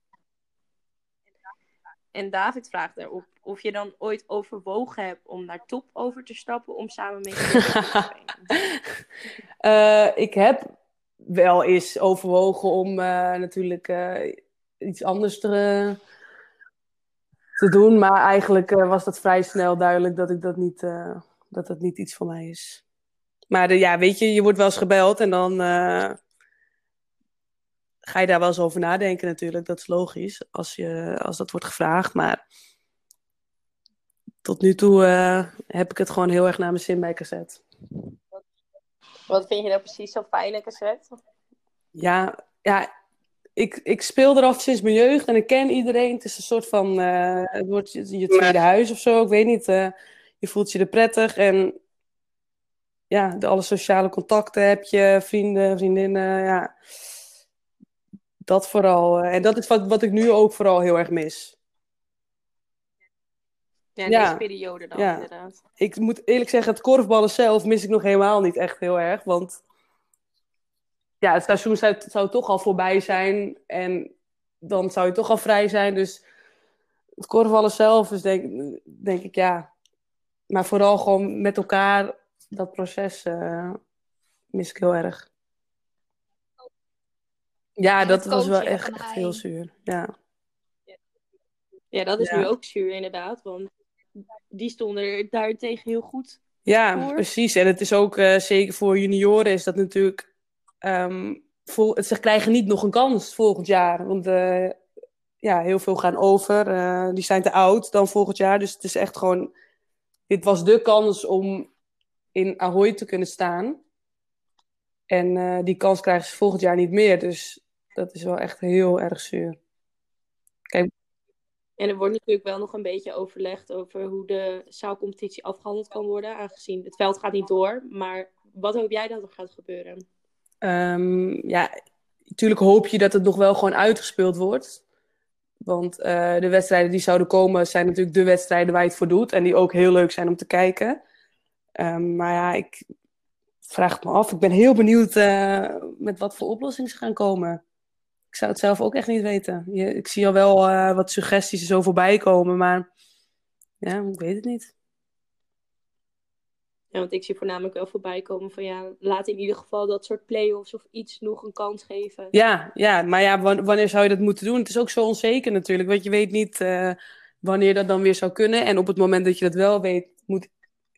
En David vraagt erop of je dan ooit overwogen hebt om naar top over te stappen om samen met je te spelen. Ik heb wel eens overwogen om eh, natuurlijk eh, iets anders te, doen. Maar eigenlijk eh, was dat vrij snel duidelijk dat ik dat niet, dat dat niet iets voor mij is. Maar ja, weet je, je wordt wel eens gebeld en dan ga je daar wel eens over nadenken natuurlijk. Dat is logisch als, je, als dat wordt gevraagd. Maar tot nu toe heb ik het gewoon heel erg naar mijn zin bij cassette. Wat vind je nou precies zo fijn cassette? Ja, ja ik, ik speel eraf sinds mijn jeugd en ik ken iedereen. Het is een soort van, eh, het wordt je, je tweede huis of zo, ik weet niet. eh, je voelt je er prettig en ja, de, alle sociale contacten heb je, vrienden, vriendinnen, ja. Dat vooral. eh, en dat is wat, wat ik nu ook vooral heel erg mis. Ja, in Ja. deze periode dan Ja. inderdaad. Ik moet eerlijk zeggen, het korfballen zelf mis ik nog helemaal niet echt heel erg. Want ja, het seizoen zou, zou toch al voorbij zijn. En dan zou je toch al vrij zijn. Dus het korfballen zelf is denk, denk ik ja. Maar vooral gewoon met elkaar dat proces eh, mis ik heel erg. Ja, dat was wel echt, echt heel zuur. Ja. Ja, dat is Ja. nu ook zuur inderdaad, want die stonden er daartegen heel goed. Ja, voor. precies. En het is ook eh, zeker voor junioren is dat natuurlijk. ehm, vol, ze krijgen niet nog een kans volgend jaar. Want eh, ja, heel veel gaan over. eh, die zijn te oud dan volgend jaar. Dus het is echt gewoon. Dit was de kans om in Ahoy te kunnen staan. En die kans krijgen ze volgend jaar niet meer. Dus dat is wel echt heel erg zuur. En er wordt natuurlijk wel nog een beetje overlegd over hoe de zaalcompetitie afgehandeld kan worden, aangezien het veld gaat niet door. Maar wat hoop jij dat er gaat gebeuren? Ehm, ja, natuurlijk hoop je dat het nog wel gewoon uitgespeeld wordt. Want eh, de wedstrijden die zouden komen zijn natuurlijk de wedstrijden waar je het voor doet. En die ook heel leuk zijn om te kijken. Ehm, maar ja, ik vraag het me af. Ik ben heel benieuwd eh, met wat voor oplossingen ze gaan komen. Ik zou het zelf ook echt niet weten. Je, ik zie al wel eh, wat suggesties er zo voorbij komen. Maar ja, ik weet het niet. Ja, want ik zie voornamelijk wel voorbij komen van ja, laat in ieder geval dat soort play-offs of iets nog een kans geven. Ja, ja, maar ja, wan- wanneer zou je dat moeten doen? Het is ook zo onzeker natuurlijk, want je weet niet eh, wanneer dat dan weer zou kunnen. En op het moment dat je dat wel weet, moet,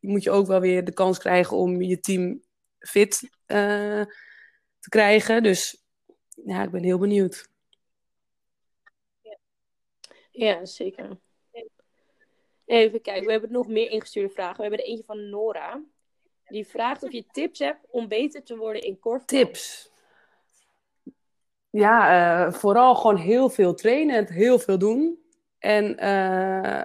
moet je ook wel weer de kans krijgen om je team fit eh, te krijgen. Dus ja, ik ben heel benieuwd. Ja, zeker. Even kijken, we hebben nog meer ingestuurde vragen. We hebben er eentje van Nora. Die vraagt of je tips hebt om beter te worden in korfbal. Tips. Ja, eh, vooral gewoon heel veel trainen, het heel veel doen. En eh,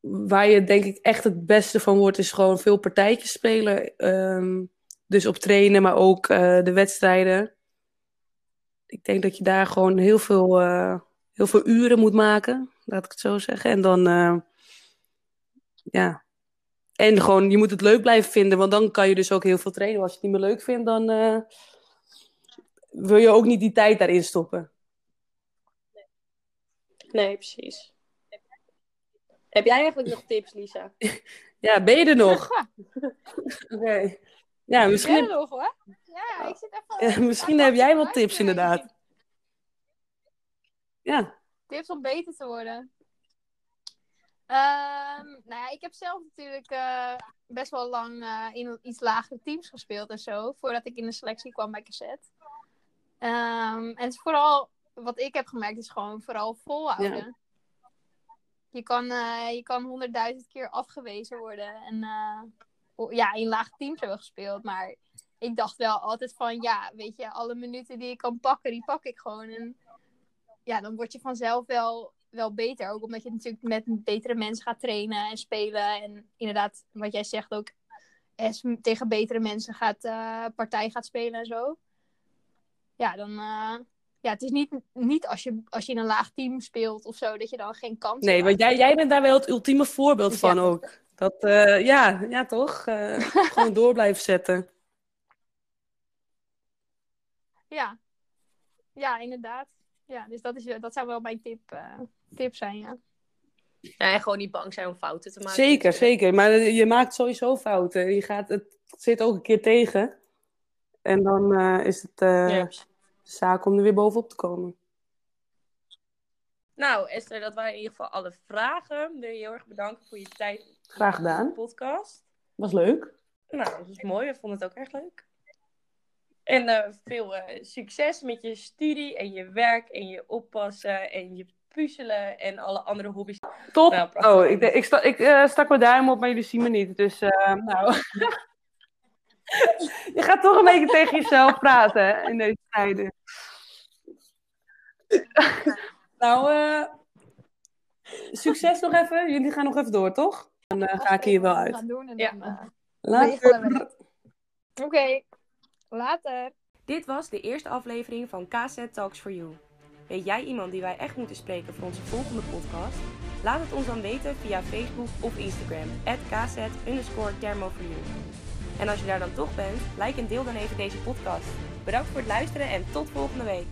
waar je denk ik echt het beste van wordt, is gewoon veel partijtjes spelen. Ehm, dus op trainen, maar ook eh, de wedstrijden. Ik denk dat je daar gewoon heel veel, eh, heel veel uren moet maken, laat ik het zo zeggen. En dan, eh, ja. En gewoon, je moet het leuk blijven vinden, want dan kan je dus ook heel veel trainen. Als je het niet meer leuk vindt, dan eh, wil je ook niet die tijd daarin stoppen. Nee, precies. Heb jij eigenlijk nog tips, Lisa? Ja, ben je er nog? Oké. Ja, Ik misschien, ben er heb, nog hoor. Ja, ik zit even... ja, misschien heb jij wat tips inderdaad. Ja. Tips om beter te worden. Ehm, nou ja, ik heb zelf natuurlijk eh, best wel lang eh, in iets lagere teams gespeeld en zo. Voordat ik in de selectie kwam bij Cassette. Ehm, en het is vooral, wat ik heb gemerkt, is gewoon vooral volhouden. Je kan, eh, je kan honderdduizend keer afgewezen worden. En eh, ja, in lage teams hebben we gespeeld. Maar ik dacht wel altijd van, ja, weet je, alle minuten die ik kan pakken, die pak ik gewoon. En ja, dan word je vanzelf wel, wel beter. Ook omdat je natuurlijk met betere mensen gaat trainen en spelen. En inderdaad, wat jij zegt ook, tegen betere mensen gaat, eh, partij gaat spelen en zo. Ja, dan... eh, ja, het is niet, niet als, je, als je in een laag team speelt of zo, dat je dan geen kans Nee, hebt. want jij, jij bent daar wel het ultieme voorbeeld Dus van ja. ook. Dat, eh, ja, ja, toch? Eh, gewoon door blijven zetten. Ja, ja inderdaad. Ja, dus dat, is, dat zou wel mijn tip, eh, tip zijn, ja. Ja, en gewoon niet bang zijn om fouten te maken. Zeker, zeker. Maar je maakt sowieso fouten. Je gaat, het zit ook een keer tegen. En dan eh, is het eh, Ja. zaak om er weer bovenop te komen. Nou, Esther, dat waren in ieder geval alle vragen. Wil je heel erg bedanken voor je tijd. Graag in de gedaan. podcast. Was leuk. Nou, dat is mooi. We vonden het ook echt leuk. En eh, veel eh, succes met je studie en je werk en je oppassen en je puzzelen en alle andere hobby's. Top. Nou, oh, ik, ik, sta, ik eh, stak mijn duim op, maar jullie zien me niet. Dus, nou. je gaat toch een beetje tegen jezelf praten in deze tijden. Nou, eh, succes nog even. Jullie gaan nog even door, toch? Dan eh, ga ik hier wel uit. Gaan doen en Ja. dan, eh, Later. Oké, later. Dit was de eerste aflevering van KZ Talks for You. Weet jij iemand die wij echt moeten spreken voor onze volgende podcast? Laat het ons dan weten via Facebook of Instagram, kz thermo for you. En als je daar dan toch bent, like en deel dan even deze podcast. Bedankt voor het luisteren en tot volgende week.